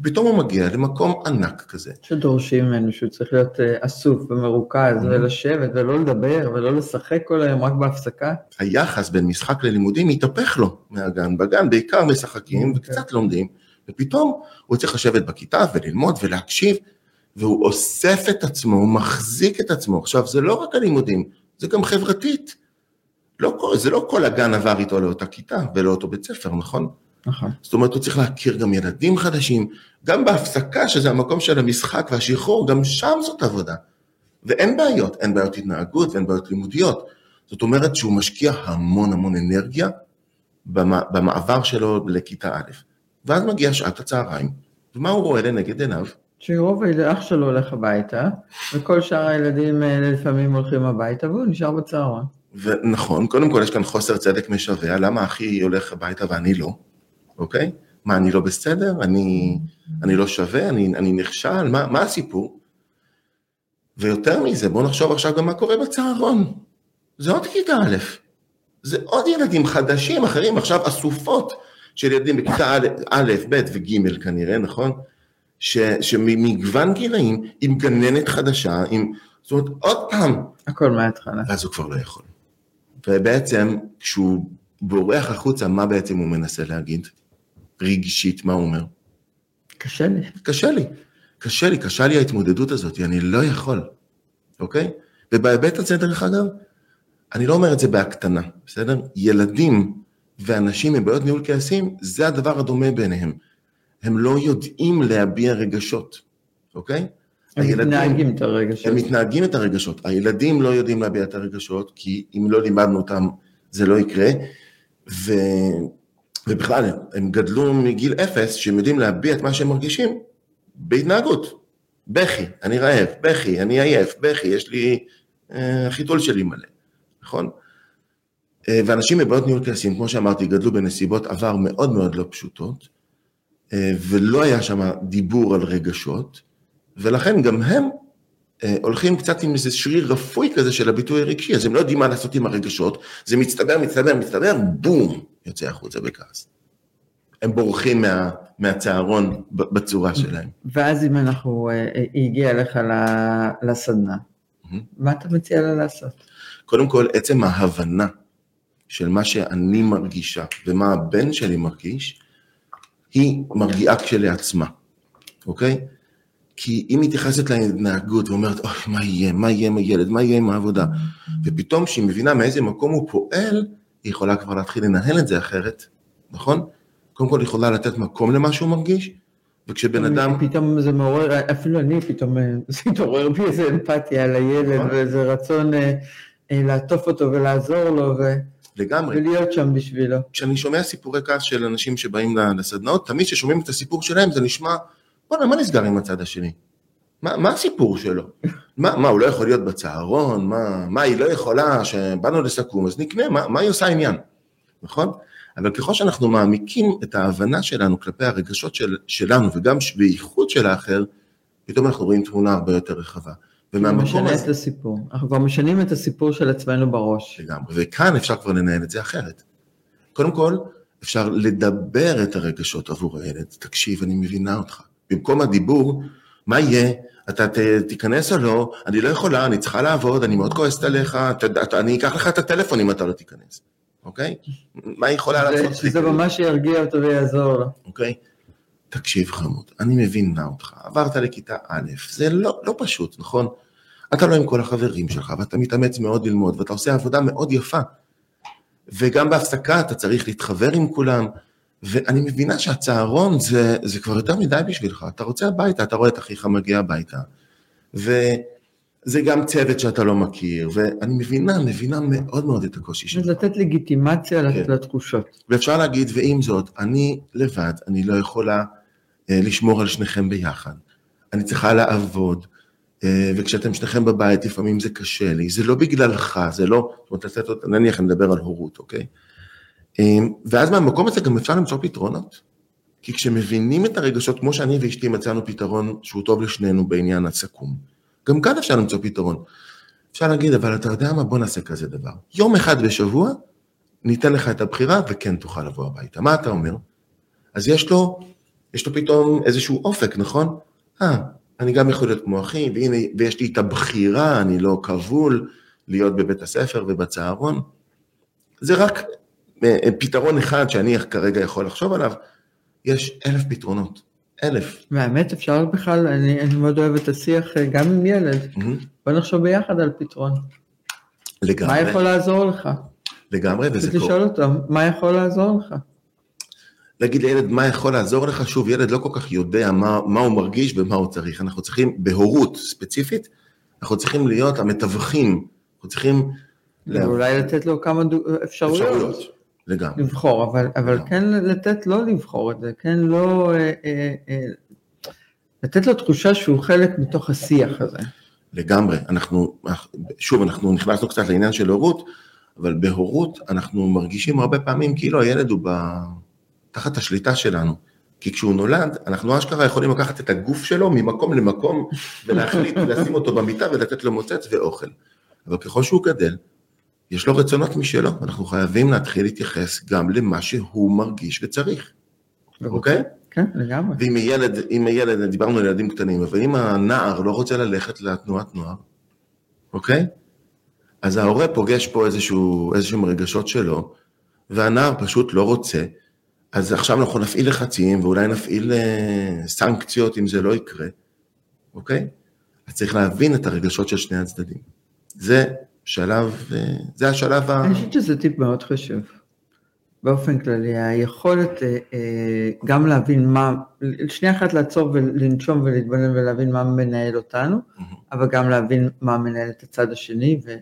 ופתאום הוא מגיע למקום ענק כזה. שדורשים ממנו שהוא צריך להיות אה, אסוף ומרוכז mm-hmm. ולשבת ולא לדבר ולא לשחק כל היום רק בהפסקה. היחס בין משחק ללימודים מתהפך לו מהגן. בגן בעיקר משחקים okay. אוקיי. וקצת לומדים, ופתאום הוא צריך לשבת בכיתה וללמוד ולהקשיב, והוא אוסף את עצמו, הוא מחזיק את עצמו. עכשיו, זה לא רק הלימודים, זה גם חברתית. לא, זה לא כל הגן עבר איתו לאותה כיתה ולאותו בית ספר, נכון? נכון. זאת אומרת, הוא צריך להכיר גם ילדים חדשים, גם בהפסקה, שזה המקום של המשחק והשחרור, גם שם זאת עבודה. ואין בעיות, אין בעיות התנהגות ואין בעיות לימודיות. זאת אומרת שהוא משקיע המון המון אנרגיה במעבר שלו לכיתה א'. ואז מגיעה שעת הצהריים, ומה הוא רואה לנגד עיניו? שרוב אח שלו הולך הביתה, וכל שאר הילדים לפעמים הולכים הביתה, והוא נשאר בצהרון. ונכון, קודם כל יש כאן חוסר צדק משווע, למה אחי הולך הביתה ואני לא? אוקיי? מה, אני לא בסדר? אני, אני לא שווה? אני, אני נכשל? מה, מה הסיפור? ויותר מזה, בואו נחשוב עכשיו גם מה קורה בצהרון. זה עוד כיתה א', זה עוד ילדים חדשים, אחרים, עכשיו אסופות של ילדים בכיתה א', א', ב' וג' כנראה, נכון? ש, שממגוון גילאים, עם גננת חדשה, עם... זאת אומרת, עוד פעם. הכל מההתחלה. אז הוא כבר לא יכול. ובעצם, כשהוא בורח החוצה, מה בעצם הוא מנסה להגיד? רגשית, מה הוא אומר? קשה לי. קשה לי. קשה לי, קשה לי ההתמודדות הזאת, אני לא יכול, אוקיי? ובהיבט הזה, דרך אגב, אני לא אומר את זה בהקטנה, בסדר? ילדים ואנשים עם בעיות ניהול כעסים, זה הדבר הדומה ביניהם. הם לא יודעים להביע רגשות, אוקיי? הם הילדים, מתנהגים את הרגשות. הם מתנהגים את הרגשות. הילדים לא יודעים להביע את הרגשות, כי אם לא לימדנו אותם, זה לא יקרה. ובכלל, הם גדלו מגיל אפס, שהם יודעים להביע את מה שהם מרגישים בהתנהגות. בכי, אני רעב, בכי, אני עייף, בכי, יש לי, אה, החיתול שלי מלא, נכון? אה, ואנשים בבעיות ניהול כעסים, כמו שאמרתי, גדלו בנסיבות עבר מאוד מאוד לא פשוטות, אה, ולא היה שם דיבור על רגשות, ולכן גם הם אה, הולכים קצת עם איזה שריר רפוי כזה של הביטוי הרגשי, אז הם לא יודעים מה לעשות עם הרגשות, זה מצטבר, מצטבר, מצטבר, בום, יוצא החוצה בכעס. הם בורחים מה, מהצהרון בצורה שלהם. ואז אם אנחנו, היא הגיעה לך לסדנה, מה אתה מציע לה לעשות? קודם כל, עצם ההבנה של מה שאני מרגישה ומה הבן שלי מרגיש, היא מרגיעה כשלעצמה, אוקיי? כי היא מתייחסת להתנהגות ואומרת, אוי, מה יהיה, מה יהיה עם הילד, מה יהיה עם העבודה, ופתאום כשהיא מבינה מאיזה מקום הוא פועל, היא יכולה כבר להתחיל לנהל את זה אחרת, נכון? קודם כל היא יכולה לתת מקום למה שהוא מרגיש, וכשבן אדם... פתאום זה מעורר, אפילו אני פתאום, זה התעורר בי איזה אמפתיה על הילד, נכון. ואיזה רצון אה, אה, לעטוף אותו ולעזור לו, ו... לגמרי. ולהיות שם בשבילו. כשאני שומע סיפורי כעס של אנשים שבאים לסדנאות, תמיד כששומעים את הסיפור שלהם זה נשמע, בוא'נה, מה נסגר עם הצד השני? מה, מה הסיפור שלו? מה, מה, הוא לא יכול להיות בצהרון? מה, מה היא לא יכולה, שבאנו לסכו"ם, אז נקנה, מה, מה היא עושה עניין? נכון? אבל ככל שאנחנו מעמיקים את ההבנה שלנו כלפי הרגשות של, שלנו וגם בייחוד של האחר, פתאום אנחנו רואים תמונה הרבה יותר רחבה. ומהמקום הזה... משנה את הסיפור. אנחנו כבר משנים את הסיפור של עצמנו בראש. לגמרי, וכאן אפשר כבר לנהל את זה אחרת. קודם כל, אפשר לדבר את הרגשות עבור הילד. תקשיב, אני מבינה אותך. במקום הדיבור, מה יהיה? אתה ת, תיכנס או לא, אני לא יכולה, אני צריכה לעבוד, אני מאוד כועסת עליך, ת, אני אקח לך את הטלפון אם אתה לא תיכנס, אוקיי? מה היא יכולה לעשות? שזה ממש ירגיע אותו ויעזור לו. אוקיי? תקשיב חמוד, אני מבינה אותך, עברת לכיתה א', זה לא, לא פשוט, נכון? אתה לא עם כל החברים שלך, ואתה מתאמץ מאוד ללמוד, ואתה עושה עבודה מאוד יפה. וגם בהפסקה אתה צריך להתחבר עם כולם, ואני מבינה שהצהרון זה, זה כבר יותר מדי בשבילך, אתה רוצה הביתה, אתה רואה את אחיך מגיע הביתה, וזה גם צוות שאתה לא מכיר, ואני מבינה, מבינה מאוד מאוד את הקושי שלך. לתת לגיטימציה כן. לתחושות. ואפשר להגיד, ועם זאת, אני לבד, אני לא יכולה אה, לשמור על שניכם ביחד. אני צריכה לעבוד, אה, וכשאתם שניכם בבית, לפעמים זה קשה לי, זה לא בגללך, זה לא, זאת אומרת, נניח אני מדבר על הורות, אוקיי? אה, ואז מהמקום הזה גם אפשר למצוא פתרונות. כי כשמבינים את הרגשות, כמו שאני ואשתי מצאנו פתרון שהוא טוב לשנינו בעניין הסכו"ם, גם כאן אפשר למצוא פתרון. אפשר להגיד, אבל אתה יודע מה, בוא נעשה כזה דבר. יום אחד בשבוע, ניתן לך את הבחירה וכן תוכל לבוא הביתה. מה אתה אומר? אז יש לו יש לו פתאום איזשהו אופק, נכון? אה, אני גם יכול להיות כמו אחי, והנה, ויש לי את הבחירה, אני לא כבול להיות בבית הספר ובצהרון. זה רק פתרון אחד שאני כרגע יכול לחשוב עליו, יש אלף פתרונות, אלף. והאמת אפשר בכלל, אני, אני מאוד אוהב את השיח אה, גם עם ילד, mm-hmm. בוא נחשוב ביחד על פתרון. לגמרי. מה יכול לעזור לך? לגמרי, וזה קורה. לשאול אותם, מה יכול לעזור לך? להגיד לילד מה יכול לעזור לך, שוב, ילד לא כל כך יודע מה, מה הוא מרגיש ומה הוא צריך. אנחנו צריכים, בהורות ספציפית, אנחנו צריכים להיות המתווכים, אנחנו צריכים... לה... לתת לו כמה דו... אפשרויות. אפשרויות, לגמרי. לבחור, אבל, אבל לגמרי. כן לתת לא לבחור את זה, כן לא... אה, אה, אה, לתת לו תחושה שהוא חלק מתוך השיח הזה. לגמרי, אנחנו, שוב, אנחנו נכנסנו קצת לעניין של הורות, אבל בהורות אנחנו מרגישים הרבה פעמים כאילו הילד הוא ב... תחת השליטה שלנו. כי כשהוא נולד, אנחנו אשכרה יכולים לקחת את הגוף שלו ממקום למקום ולהחליט לשים אותו במיטה ולתת לו מוצץ ואוכל. אבל ככל שהוא גדל, יש לו רצונות משלו, אנחנו חייבים להתחיל להתייחס גם למה שהוא מרגיש וצריך, אוקיי? כן, לגמרי. ואם הילד, אם הילד, דיברנו על ילדים קטנים, אבל אם הנער לא רוצה ללכת לתנועת נוער, אוקיי? אז ההורה פוגש פה איזשהו, איזשהם רגשות שלו, והנער פשוט לא רוצה, אז עכשיו אנחנו נפעיל לחצים, ואולי נפעיל אה, סנקציות אם זה לא יקרה, אוקיי? אז צריך להבין את הרגשות של שני הצדדים. זה שלב, אה, זה השלב ה... אני חושבת שזה טיפ מאוד חשוב. באופן כללי, היכולת אה, אה, גם להבין מה, שנייה אחת לעצור ולנשום ולהתבונן ולהבין מה מנהל אותנו, אבל גם להבין מה מנהל את הצד השני ו,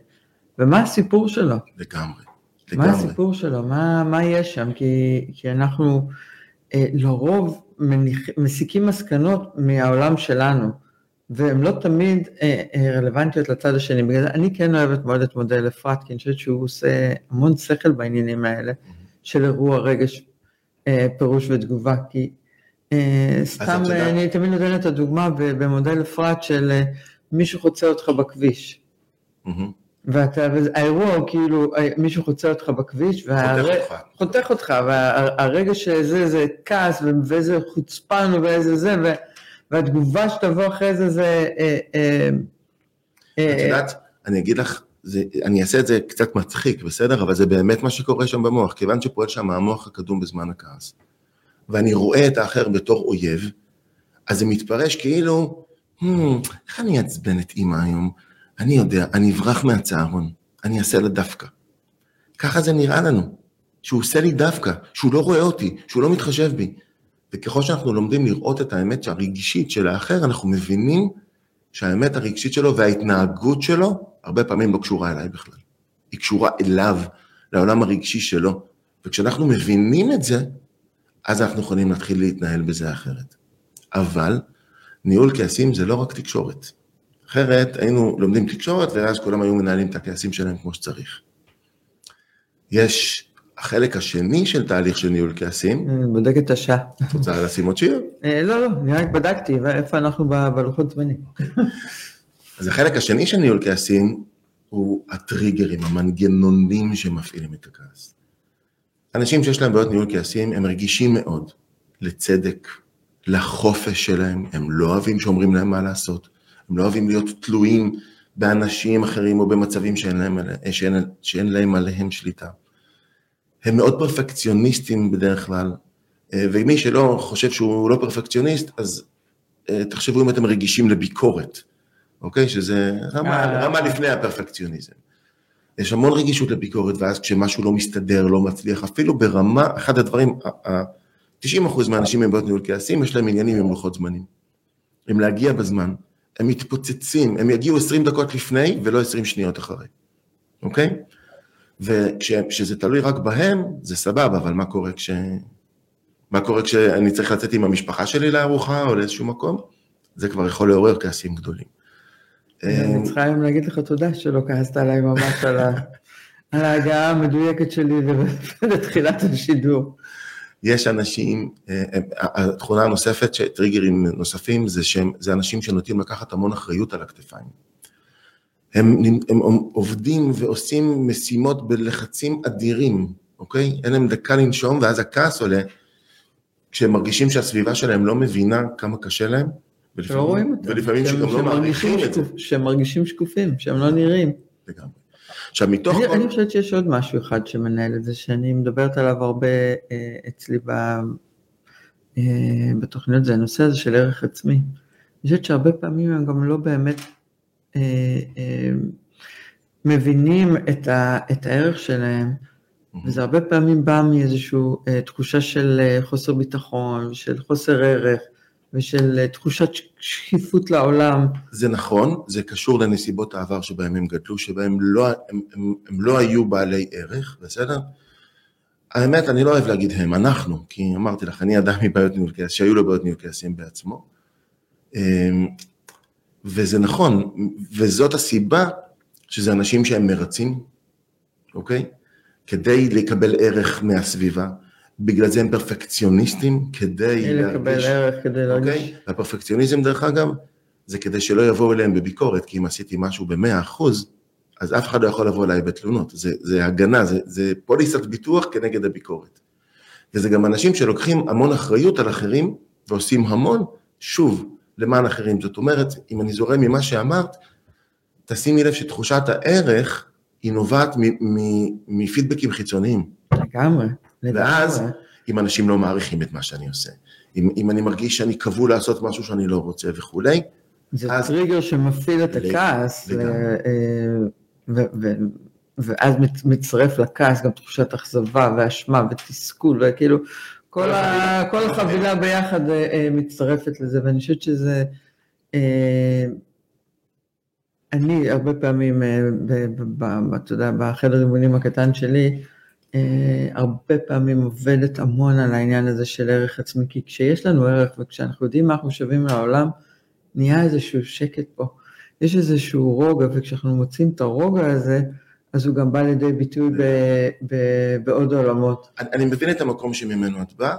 ומה הסיפור שלו. לגמרי, מה לגמרי. הסיפור שלו, מה, מה יש שם, כי, כי אנחנו לרוב מניח, מסיקים מסקנות מהעולם שלנו, והן לא תמיד אה, אה, רלוונטיות לצד השני. בגלל זה אני כן אוהבת מאוד את מודל אפרת, כי אני חושבת שהוא עושה המון שכל בעניינים האלה, של אירוע, רגש, אה, פירוש ותגובה, כי אה, סתם, אה, אני תמיד נותנת את הדוגמה במודל אפרת של אה, מישהו חוצה אותך בכביש. מהמם. ואתה, האירוע הוא כאילו, אה, מישהו חוצה אותך בכביש, והר... חותך אותך. חותך אותך, והרגע שזה, זה כעס, ואיזה חוצפן, ואיזה זה, ו- והתגובה שתבוא אחרי זה, זה... אה, אה, את אה, יודעת, אני אגיד לך, אני אעשה את זה קצת מצחיק, בסדר? אבל זה באמת מה שקורה שם במוח, כיוון שפועל שם המוח הקדום בזמן הכעס, ואני רואה את האחר בתור אויב, אז זה מתפרש כאילו, "Hmm, איך אני אעצבן את אימא היום? אני יודע, אני אברח מהצהרון, אני אעשה לה דווקא. ככה זה נראה לנו, שהוא עושה לי דווקא, שהוא לא רואה אותי, שהוא לא מתחשב בי. וככל שאנחנו לומדים לראות את האמת הרגישית של האחר, אנחנו מבינים שהאמת הרגשית שלו וההתנהגות שלו, הרבה פעמים לא קשורה אליי בכלל. היא קשורה אליו, לעולם הרגשי שלו. וכשאנחנו מבינים את זה, אז אנחנו יכולים להתחיל להתנהל בזה אחרת. אבל ניהול כעסים זה לא רק תקשורת. אחרת היינו לומדים תקשורת ואז כולם היו מנהלים את הכעסים שלהם כמו שצריך. יש החלק השני של תהליך של ניהול כעסים, אני בודק את השעה. את רוצה לשים עוד שיר? אה, לא, לא, אני רק בדקתי, איפה אנחנו בלוחות זמנים. אז החלק השני של ניהול כעסים הוא הטריגרים, המנגנונים שמפעילים את הכעס. אנשים שיש להם בעיות ניהול כעסים, הם רגישים מאוד לצדק, לחופש שלהם, הם לא אוהבים שאומרים להם מה לעשות, הם לא אוהבים להיות תלויים באנשים אחרים או במצבים שאין להם, שאין, שאין להם עליהם שליטה. הם מאוד פרפקציוניסטים בדרך כלל, אה, ומי שלא חושב שהוא לא פרפקציוניסט, אז אה, תחשבו אם אתם רגישים לביקורת, אוקיי? שזה רמה. רמה לפני הפרפקציוניזם. יש המון רגישות לביקורת, ואז כשמשהו לא מסתדר, לא מצליח, אפילו ברמה, אחד הדברים, ה- ה- 90% מהאנשים עם בעיות ניהול כעסים, יש להם עניינים עם לוחות זמנים. אם להגיע בזמן, הם מתפוצצים, הם יגיעו 20 דקות לפני ולא 20 שניות אחרי, אוקיי? וכשזה תלוי רק בהם, זה סבבה, אבל מה קורה כש... מה קורה כשאני צריך לצאת עם המשפחה שלי לארוחה או לאיזשהו מקום? זה כבר יכול לעורר כעסים גדולים. אני צריכה היום להגיד לך תודה שלא כעסת עליי ממש על ה- על ההגעה המדויקת שלי לתחילת השידור. יש אנשים, אה, אה, התכונה הנוספת, טריגרים נוספים, זה שהם, זה אנשים שנוטים לקחת המון אחריות על הכתפיים. הם, הם, הם עובדים ועושים משימות בלחצים אדירים, אוקיי? אין להם דקה לנשום, ואז הכעס עולה, כשהם מרגישים שהסביבה שלהם לא מבינה כמה קשה להם, רואים אותם. ולפעמים שהם- שגם לא מעריכים את זה. שהם מרגישים שקופים, שהם לא נראים. לגמרי. עכשיו, מתוך אני, כל... אני חושבת שיש עוד משהו אחד שמנהל את זה, שאני מדברת עליו הרבה אה, אצלי ב, אה, בתוכניות, זה הנושא הזה של ערך עצמי. אני חושבת שהרבה פעמים הם גם לא באמת מבינים את, ה, את הערך שלהם, וזה הרבה פעמים בא מאיזושהי אה, תחושה של אה, חוסר ביטחון, של חוסר ערך, ושל אה, תחושת שקיפות לעולם. זה נכון, זה קשור לנסיבות העבר שבהם הם גדלו, שבהם לא, הם, הם, הם לא היו בעלי ערך, בסדר? האמת, אני לא אוהב להגיד הם, אנחנו, כי אמרתי לך, אני אדם מבעיות ניהול כעס, שהיו לו בעיות ניהול כעסים בעצמו. וזה נכון, וזאת הסיבה שזה אנשים שהם מרצים, אוקיי? כדי לקבל ערך מהסביבה. בגלל זה הם פרפקציוניסטים, כדי לקבל ערך, כדי להרגיש. אוקיי? והפרפקציוניזם, דרך אגב, זה כדי שלא יבואו אליהם בביקורת, כי אם עשיתי משהו במאה אחוז, אז אף אחד לא יכול לבוא אליי בתלונות, זה, זה הגנה, זה, זה פוליסת ביטוח כנגד הביקורת. וזה גם אנשים שלוקחים המון אחריות על אחרים ועושים המון, שוב, למען אחרים. זאת אומרת, אם אני זורם ממה שאמרת, תשימי לב שתחושת הערך היא נובעת מפידבקים חיצוניים. לגמרי. ואז, אם אנשים לא מעריכים את מה שאני עושה, אם, אם אני מרגיש שאני כבול לעשות משהו שאני לא רוצה וכולי, זה אז... טריגר שמפעיל את הכעס, ו... ו... ו... ואז מצטרף לכעס גם תחושת אכזבה ואשמה ותסכול, וכאילו כל, ה... כל החבילה ביחד אה, אה, מצטרפת לזה, ואני חושבת שזה... אה, אני הרבה פעמים, אתה יודע, בחדר אימונים הקטן שלי, הרבה פעמים עובדת המון על העניין הזה של ערך עצמי, כי כשיש לנו ערך וכשאנחנו יודעים מה אנחנו שווים לעולם, נהיה איזשהו שקט פה. יש איזשהו רוגע, וכשאנחנו מוצאים את הרוגע הזה, אז הוא גם בא לידי ביטוי ב, ב, בעוד עולמות. אני, אני מבין את המקום שממנו את באה,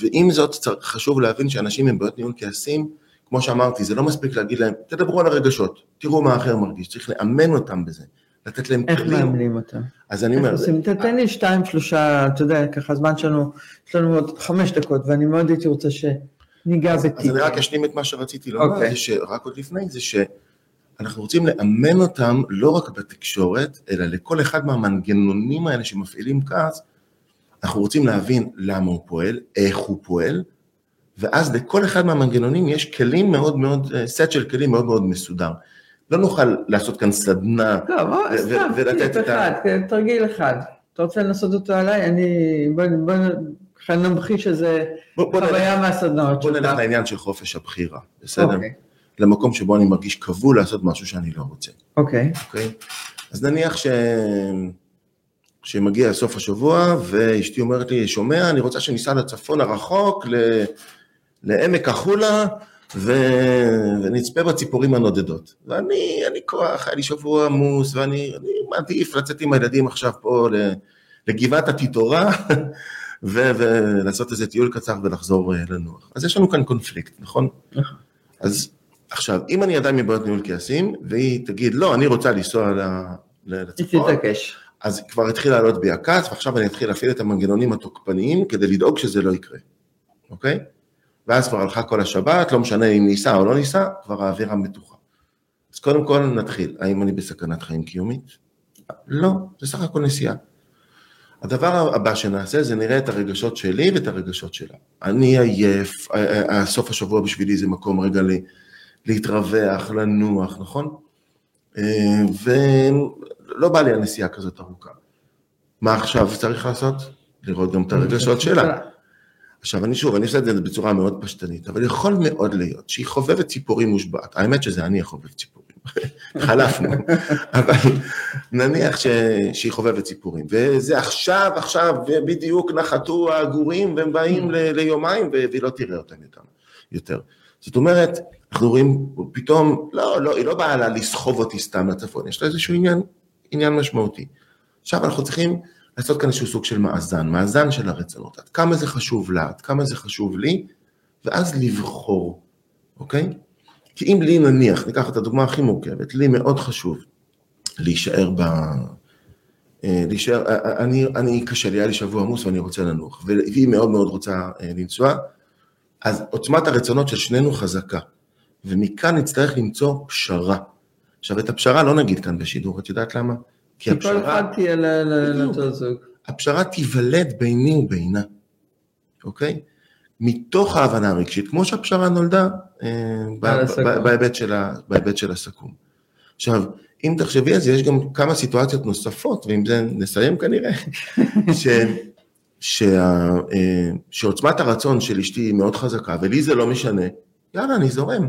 ועם זאת חשוב להבין שאנשים עם בעיות ניהול כעסים, כמו שאמרתי, זה לא מספיק להגיד להם, תדברו על הרגשות, תראו מה האחר מרגיש, צריך לאמן אותם בזה, לתת להם כלים. איך מאמנים אותם? אז אני אומר... עושים, תתן לי שתיים, שלושה, אתה יודע, ככה הזמן שלנו, יש לנו עוד חמש דקות, ואני מאוד הייתי רוצה שניגע בטיפ. אז אני רק אשלים את מה שרציתי לומר, okay. אוקיי. זה שרק עוד לפני זה, ש... אנחנו רוצים לאמן אותם לא רק בתקשורת, אלא לכל אחד מהמנגנונים האלה שמפעילים כעס, אנחנו רוצים להבין למה הוא פועל, איך הוא פועל, ואז לכל אחד מהמנגנונים יש כלים מאוד מאוד, סט של כלים מאוד מאוד מסודר. לא נוכל לעשות כאן סדנה לא, סתם, ולתת את ה... כן, תרגיל אחד. אתה רוצה לנסות אותו עליי? אני... בוא, בוא, בוא נמחיש איזה חוויה מהסדנאות שלך. בוא נלך לעניין של חופש הבחירה, בסדר? אוקיי. למקום שבו אני מרגיש כבול לעשות משהו שאני לא רוצה. אוקיי. Okay. אוקיי? Okay? אז נניח ש... שמגיע סוף השבוע ואשתי אומרת לי, שומע, אני רוצה שניסע לצפון הרחוק, ל... לעמק החולה, ו... ונצפה בציפורים הנודדות. ואני, אני כוח, היה לי שבוע עמוס, ואני מעדיף לצאת עם הילדים עכשיו פה לגבעת התיתורה, ו... ולעשות איזה טיול קצר ולחזור אה, לנוח. אז יש לנו כאן קונפליקט, נכון? נכון. אז עכשיו, אם אני עדיין מבעיות ניהול כעסים, והיא תגיד, לא, אני רוצה לנסוע לצפון, אז כבר התחיל לעלות בי הכעס, ועכשיו אני אתחיל להפעיל את המנגנונים התוקפניים כדי לדאוג שזה לא יקרה, אוקיי? ואז כבר הלכה כל השבת, לא משנה אם ניסע או לא ניסע, כבר האווירה מתוחה. אז קודם כל נתחיל, האם אני בסכנת חיים קיומית? לא, זה סך הכל נסיעה. הדבר הבא שנעשה זה נראה את הרגשות שלי ואת הרגשות שלה. אני עייף, סוף השבוע בשבילי זה מקום רגע להתרווח, לנוח, נכון? אה, ולא בא לי הנסיעה כזאת ארוכה. מה עכשיו צריך לעשות? לראות גם את הרגשות שלה. עכשיו, אני שוב, אני עושה את זה בצורה מאוד פשטנית, אבל יכול מאוד להיות שהיא חובבת ציפורים מושבעת. האמת שזה אני החובב ציפורים, חלפנו, אבל נניח ש... שהיא חובבת ציפורים, וזה עכשיו, עכשיו, בדיוק נחתו העגורים והם באים ל... ליומיים והיא לא תראה אותם יותר. יותר. זאת אומרת, אנחנו רואים פתאום, לא, לא, היא לא באה לה לסחוב אותי סתם לצפון, יש לה איזשהו עניין, עניין משמעותי. עכשיו אנחנו צריכים לעשות כאן איזשהו סוג של מאזן, מאזן של הרצונות, עד כמה זה חשוב לה, עד כמה זה חשוב לי, ואז לבחור, אוקיי? כי אם לי נניח, ניקח את הדוגמה הכי מורכבת, לי מאוד חשוב להישאר ב... אה, להישאר, אה, אה, אני, אני קשה לי, היה לי שבוע עמוס ואני רוצה לנוח, והיא מאוד מאוד רוצה לנסוע, אז עוצמת הרצונות של שנינו חזקה. ומכאן נצטרך למצוא פשרה. עכשיו, את הפשרה לא נגיד כאן בשידור, את יודעת למה? כי הפשרה... כי כל אחד תהיה לאותו זוג. הפשרה תיוולד ביני ובינה, אוקיי? מתוך ההבנה הרגשית, כמו שהפשרה נולדה אה, בהיבט של, הסכו"ם. עכשיו, אם תחשבי על זה, יש גם כמה סיטואציות נוספות, ועם זה נסיים כנראה, שה, אה, שעוצמת הרצון של אשתי היא מאוד חזקה, ולי זה לא משנה, יאללה, אני זורם.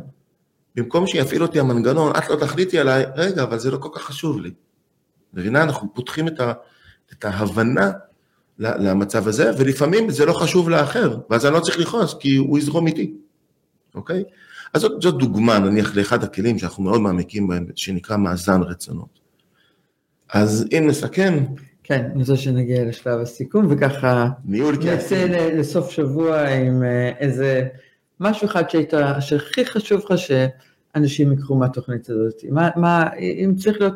במקום שיפעיל אותי המנגנון, את לא תחליטי עליי, רגע, אבל זה לא כל כך חשוב לי. מבינה? אנחנו פותחים את, ה, את ההבנה למצב הזה, ולפעמים זה לא חשוב לאחר, ואז אני לא צריך לכעוס, כי הוא יזרום איתי, אוקיי? אז זאת, זאת דוגמה, נניח, לאחד הכלים שאנחנו מאוד מעמיקים בהם, שנקרא מאזן רצונות. אז אם נסכם... כן, אני רוצה שנגיע לשלב הסיכום, וככה... נצא לסוף שבוע עם אה, איזה... משהו אחד שהיית, שהכי חשוב לך שאנשים יקחו מהתוכנית הזאת, מה, מה, אם צריך להיות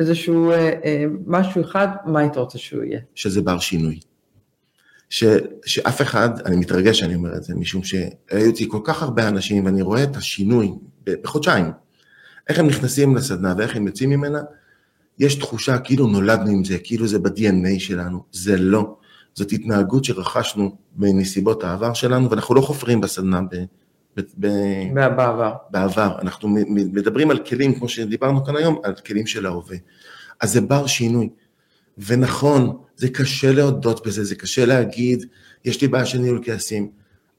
איזשהו אה, אה, משהו אחד, מה היית רוצה שהוא יהיה? שזה בר שינוי. ש, שאף אחד, אני מתרגש שאני אומר את זה, משום שהיו אותי כל כך הרבה אנשים ואני רואה את השינוי בחודשיים, איך הם נכנסים לסדנה ואיך הם יוצאים ממנה, יש תחושה כאילו נולדנו עם זה, כאילו זה ב-DNA שלנו, זה לא. זאת התנהגות שרכשנו בנסיבות העבר שלנו, ואנחנו לא חופרים בסדנה ב, ב, ב, בעבר. בעבר. אנחנו מדברים על כלים, כמו שדיברנו כאן היום, על כלים של ההווה. אז זה בר שינוי. ונכון, זה קשה להודות בזה, זה קשה להגיד, יש לי בעיה של ניהול כעסים,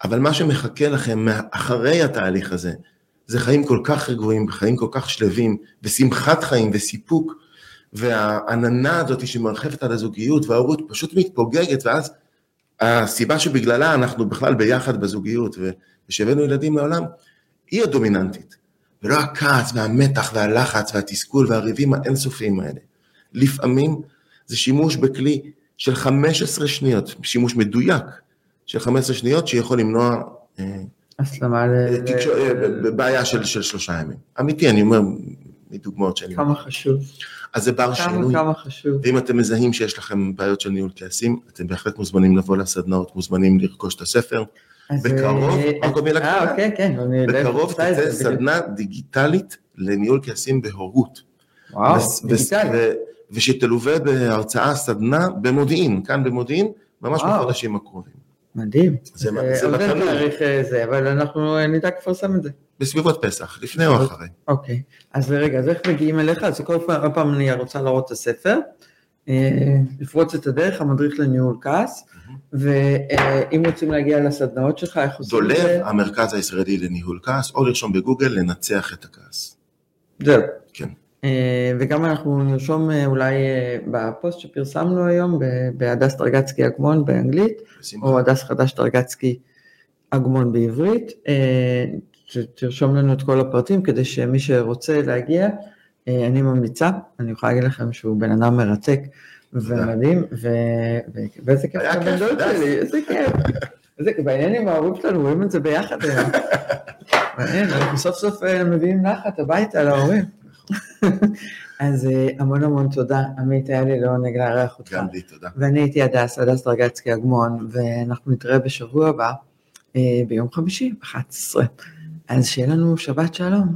אבל מה שמחכה לכם אחרי התהליך הזה, זה חיים כל כך רגועים, חיים כל כך שלווים, ושמחת חיים וסיפוק, והעננה הזאת שמרחפת על הזוגיות וההורות פשוט מתפוגגת, ואז הסיבה שבגללה אנחנו בכלל ביחד בזוגיות, ושהבאנו ילדים לעולם, היא הדומיננטית, ולא הכעס והמתח והלחץ והתסכול והריבים האינסופיים האלה. לפעמים זה שימוש בכלי של 15 שניות, שימוש מדויק של 15 שניות שיכול למנוע... אה, הסלמה ל... אה, בעיה של, של שלושה ימים. אמיתי, אני אומר מדוגמאות שאני... כמה חשוב. אז זה בר כמה, שינוי. כמה חשוב. ואם אתם מזהים שיש לכם בעיות של ניהול כעסים, אתם בהחלט מוזמנים לבוא לסדנאות, מוזמנים לרכוש את הספר. בקרוב, רק עוד מילה קטנה, אה, אוקיי, כן, בקרוב תצא סדנה דיגיטלית לניהול כעסים בהורות. וואו, דיגיטלית. ושתלווה בהרצאה סדנה במודיעין, כאן במודיעין, ממש בחודשים הקרובים. מדהים. זה, זה בתנור. אה, זה, אבל אנחנו אה, נדאג לפרסם את זה. בסביבות פסח, לפני או אחרי. אוקיי, אז רגע, אז איך מגיעים אליך? אז כל פעם, פעם אני רוצה להראות את הספר, אה, לפרוץ את הדרך, המדריך לניהול כעס, ואם רוצים להגיע לסדנאות שלך, איך עושים את זה? דולב, המרכז הישראלי לניהול כעס, או לרשום בגוגל, לנצח את הכעס. זהו. כן. אה, וגם אנחנו נרשום אה, אולי אה, בפוסט שפרסמנו היום בהדס דרגצקי אגמון באנגלית, או הדס חדש דרגצקי אגמון בעברית, תרשום לנו את כל הפרטים כדי שמי שרוצה להגיע, אני ממליצה, אני יכולה להגיד לכם שהוא בן אדם מרתק ומדהים, ואיזה כיף לבן דוד שלי, איזה כיף. איזה כיף, בעניינים ההורים שלנו רואים את זה ביחד היום. מעניין, אנחנו סוף סוף מביאים נחת הביתה להורים. אז אה, המון המון תודה, עמית, היה לי לעונג לארח אותך. גם לי, תודה. ואני הייתי הדס, הדס דרגצקי אגמון, ואנחנו נתראה בשבוע הבא, אה, ביום חמישי, 11. אז שיהיה לנו שבת שלום.